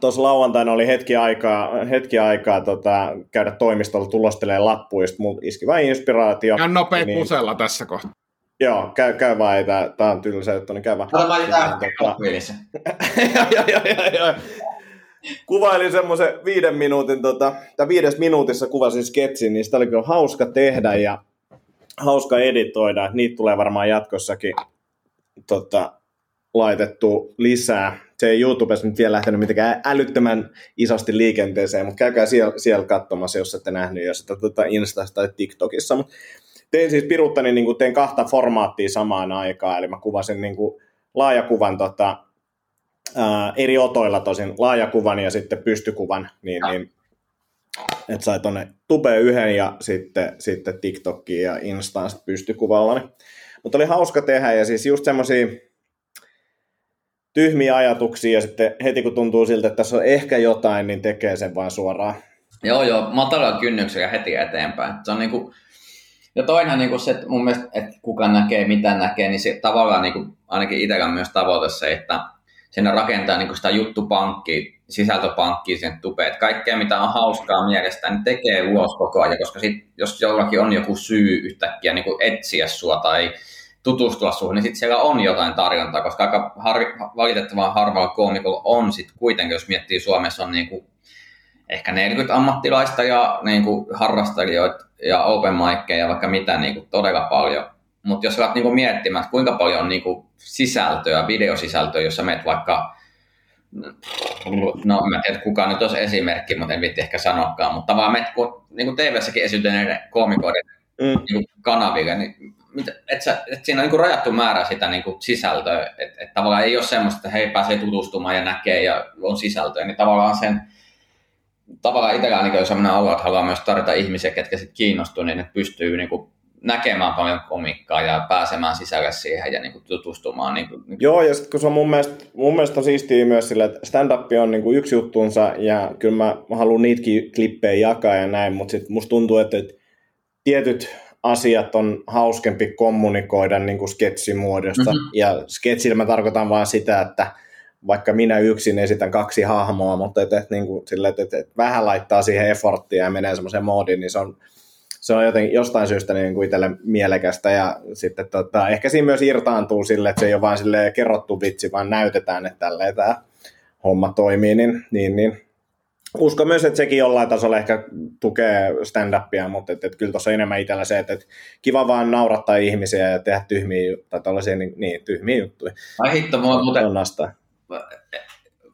tuossa lauantaina oli hetki aikaa, hetki aikaa tota, käydä toimistolla tulostelee lappuista, mulla iski vain inspiraatio. Ja nopea Niin. tässä kohtaa. Joo, käy, käy vaan, ei tää, tää on tylsä juttu, niin käy vaan. Ota Tota, fiilisen. joo, joo, joo. Kuvailin semmoisen viiden minuutin, tota, tai viides minuutissa kuvasin sketsin, niin sitä oli kyllä hauska tehdä ja hauska editoida. Niitä tulee varmaan jatkossakin tota, laitettu lisää. Se ei YouTubessa nyt vielä lähtenyt mitenkään älyttömän isosti liikenteeseen, mutta käykää siellä, siellä katsomassa, jos ette nähnyt jo sitä tota Instassa tai TikTokissa. Mut tein siis piruttani, niin tein kahta formaattia samaan aikaan, eli mä kuvasin niin kuin laajakuvan tota, ää, eri otoilla tosin, laajakuvan ja sitten pystykuvan, niin, niin että sai tonne tubeen yhden ja sitten, sitten TikTokiin ja Instaan pystykuvalla. Mutta oli hauska tehdä ja siis just semmosia, tyhmiä ajatuksia ja sitten heti kun tuntuu siltä, että tässä on ehkä jotain, niin tekee sen vain suoraan. Joo, joo, matalalla kynnyksellä heti eteenpäin. Se on niinku, ja toinen niin se, että mun mielestä, että kuka näkee, mitä näkee, niin se tavallaan niin kuin, ainakin itsellä myös tavoite se, että sinne rakentaa niin kuin sitä juttupankkia, sisältöpankkia sen tupeen, että kaikkea mitä on hauskaa mielestä, niin tekee ulos koko ajan, koska sit, jos jollakin on joku syy yhtäkkiä niin kuin etsiä sua tai tutustua suhun, niin sitten siellä on jotain tarjontaa, koska aika har- valitettavan harvalla koomikolla on sitten kuitenkin, jos miettii Suomessa on niin kuin ehkä 40 ammattilaista ja niin kuin harrastelijoita ja open mickeja ja vaikka mitä niin kuin todella paljon. Mutta jos olet niin miettimään, että kuinka paljon on niin kuin sisältöä, videosisältöä, jossa meet vaikka, no mä tiedän, kuka nyt olisi esimerkki, mutta en viitti ehkä sanoakaan, mutta vaan meet kun, niin kuin TV-säkin esiintyneiden koomikoiden mm. niin kuin kanaville, niin et sä, et siinä on niin kuin rajattu määrä sitä niin kuin sisältöä, että et tavallaan ei ole semmoista, että hei pääsee tutustumaan ja näkee ja on sisältöä, niin tavallaan sen tavallaan itsellä on sellainen olo, että haluaa myös tarjota ihmisiä, ketkä sitten kiinnostuu, niin ne pystyy niin kuin näkemään paljon komikkaa ja pääsemään sisälle siihen ja niin kuin tutustumaan. Niin kuin, niin Joo, ja sitten kun se on mun mielestä, mun mielestä on siistiä myös sillä, että stand-up on niin kuin yksi juttuunsa, ja kyllä mä, mä haluan niitäkin klippejä jakaa ja näin, mutta sitten musta tuntuu, että, että tietyt asiat on hauskempi kommunikoida niin kuin sketsimuodosta, mm-hmm. ja sketsillä mä tarkoitan vaan sitä, että vaikka minä yksin esitän kaksi hahmoa, mutta et, et, niin kuin, sille, et, et, et, vähän laittaa siihen efforttia ja menee semmoiseen moodiin, niin se on, se on joten, jostain syystä niin kuin itselle mielekästä ja sitten tota, ehkä siinä myös irtaantuu sille, että se ei ole vain sille kerrottu vitsi, vaan näytetään, että tälleen tämä homma toimii, niin, niin, niin uskon myös, että sekin jollain tasolla ehkä tukee stand-upia, mutta et, et kyllä tuossa enemmän itsellä se, että et kiva vaan naurattaa ihmisiä ja tehdä tyhmiä, tai tällaisia niin, niin, tyhmiä juttuja. Ai hitto, mulla muuten,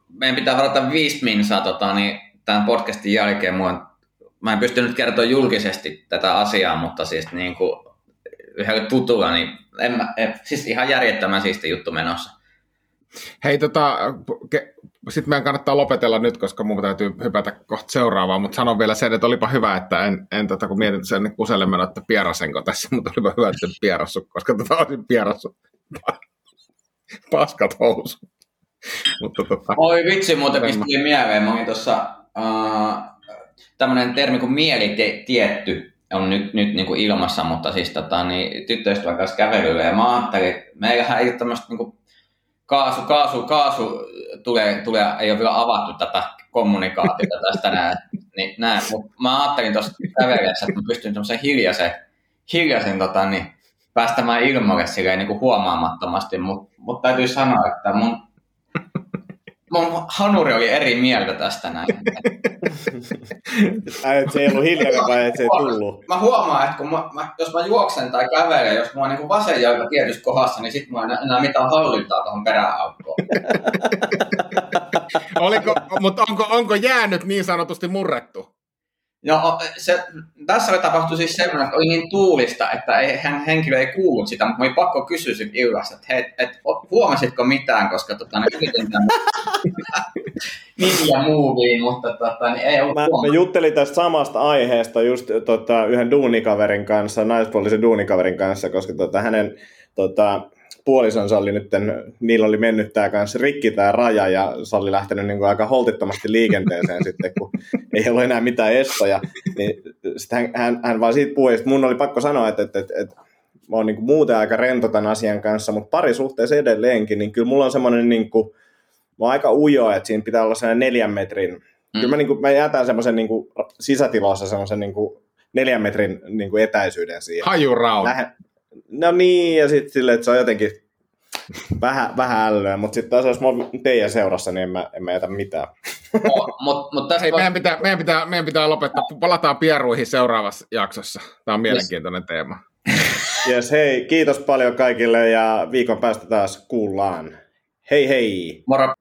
meidän pitää varata viisi minsaa tota, niin tämän podcastin jälkeen. Mua, mä en pystynyt kertoa julkisesti tätä asiaa, mutta siis niin kuin yhdellä tutulla, niin en mä, en, siis ihan järjettömän siisti juttu menossa. Hei, tota, sitten meidän kannattaa lopetella nyt, koska mun täytyy hypätä kohta seuraavaan, mutta sanon vielä sen, että olipa hyvä, että en, en tota, kun mietin sen kuselle mennä, että pierasenko tässä, mutta olipa hyvä, että en pierassu, koska tota olisin pierassu paskat housut. Mutta tota, Oi vitsi, muuten tuli mieleen. Mä olin tuossa uh, tämmöinen termi kuin mielitietty on nyt, nyt niin kuin ilmassa, mutta siis tota, niin, tyttöystävän kanssa kävelyllä. Ja mä ajattelin, että meillähän ei ole tämmöistä niin kuin kaasu, kaasu, kaasu tulee, tulee, ei ole vielä avattu tätä kommunikaatiota tästä näin. Niin, näin. Mutta mä ajattelin tuossa kävelyssä, että mä pystyn tämmöisen hiljaisen, hiljaisen tota, niin, päästämään ilmoille silleen niin kuin huomaamattomasti, mutta mut täytyy sanoa, että mun mun hanuri oli eri mieltä tästä näin. Ai, että se ei ollut hiljainen vai että se ei tullut? Mä huomaan, että kun mä, mä, jos mä juoksen tai kävelen, jos mulla on niin vasen jalka tietyssä kohdassa, niin sit mulla ei enää mitään hallintaa tuohon peräaukkoon. Oliko, mutta onko, onko jäänyt niin sanotusti murrettu? No, se, tässä tapahtui siis semmoinen, että oli niin tuulista, että ei, hän, henkilö ei kuullut sitä, mutta oli pakko kysyä sitten illassa, että hei, et, huomasitko mitään, koska tota, ne yritin Ninja Movie, mutta tota, niin ei ollut mä, mä, juttelin tästä samasta aiheesta just tota, yhden duunikaverin kanssa, naispuolisen duunikaverin kanssa, koska tota, hänen tota, puolisonsa oli nyt, niillä oli mennyt tämä kanssa rikki tämä raja ja se oli lähtenyt niin kuin aika holtittomasti liikenteeseen sitten, kun ei ollut enää mitään estoja. Niin hän, hän, hän, vaan siitä puhui, että mun oli pakko sanoa, että, että, että, että mä oon niin kuin muuten aika rento tämän asian kanssa, mutta parisuhteessa edelleenkin, niin kyllä mulla on semmoinen niin kuin, mä oon aika ujo, että siinä pitää olla sellainen neljän metrin, mm. kyllä mä, niin kuin, mä jätän semmoisen niin kuin, sisätilassa semmoisen niin kuin, neljän metrin niin kuin etäisyyden siihen. Hajurau. Lähe, No niin, ja sitten silleen, että se on jotenkin vähän, vähän älyä, mutta sitten taas jos mä oon teidän seurassa, niin en mä, en mä jätä mitään. No, mut, mut tässä Hei, meidän, pitää, meidän, pitää, meidän pitää lopettaa. Palataan pieruihin seuraavassa jaksossa. Tämä on mielenkiintoinen yes. teema. Yes, hei, kiitos paljon kaikille ja viikon päästä taas kuullaan. Hei hei! Moro!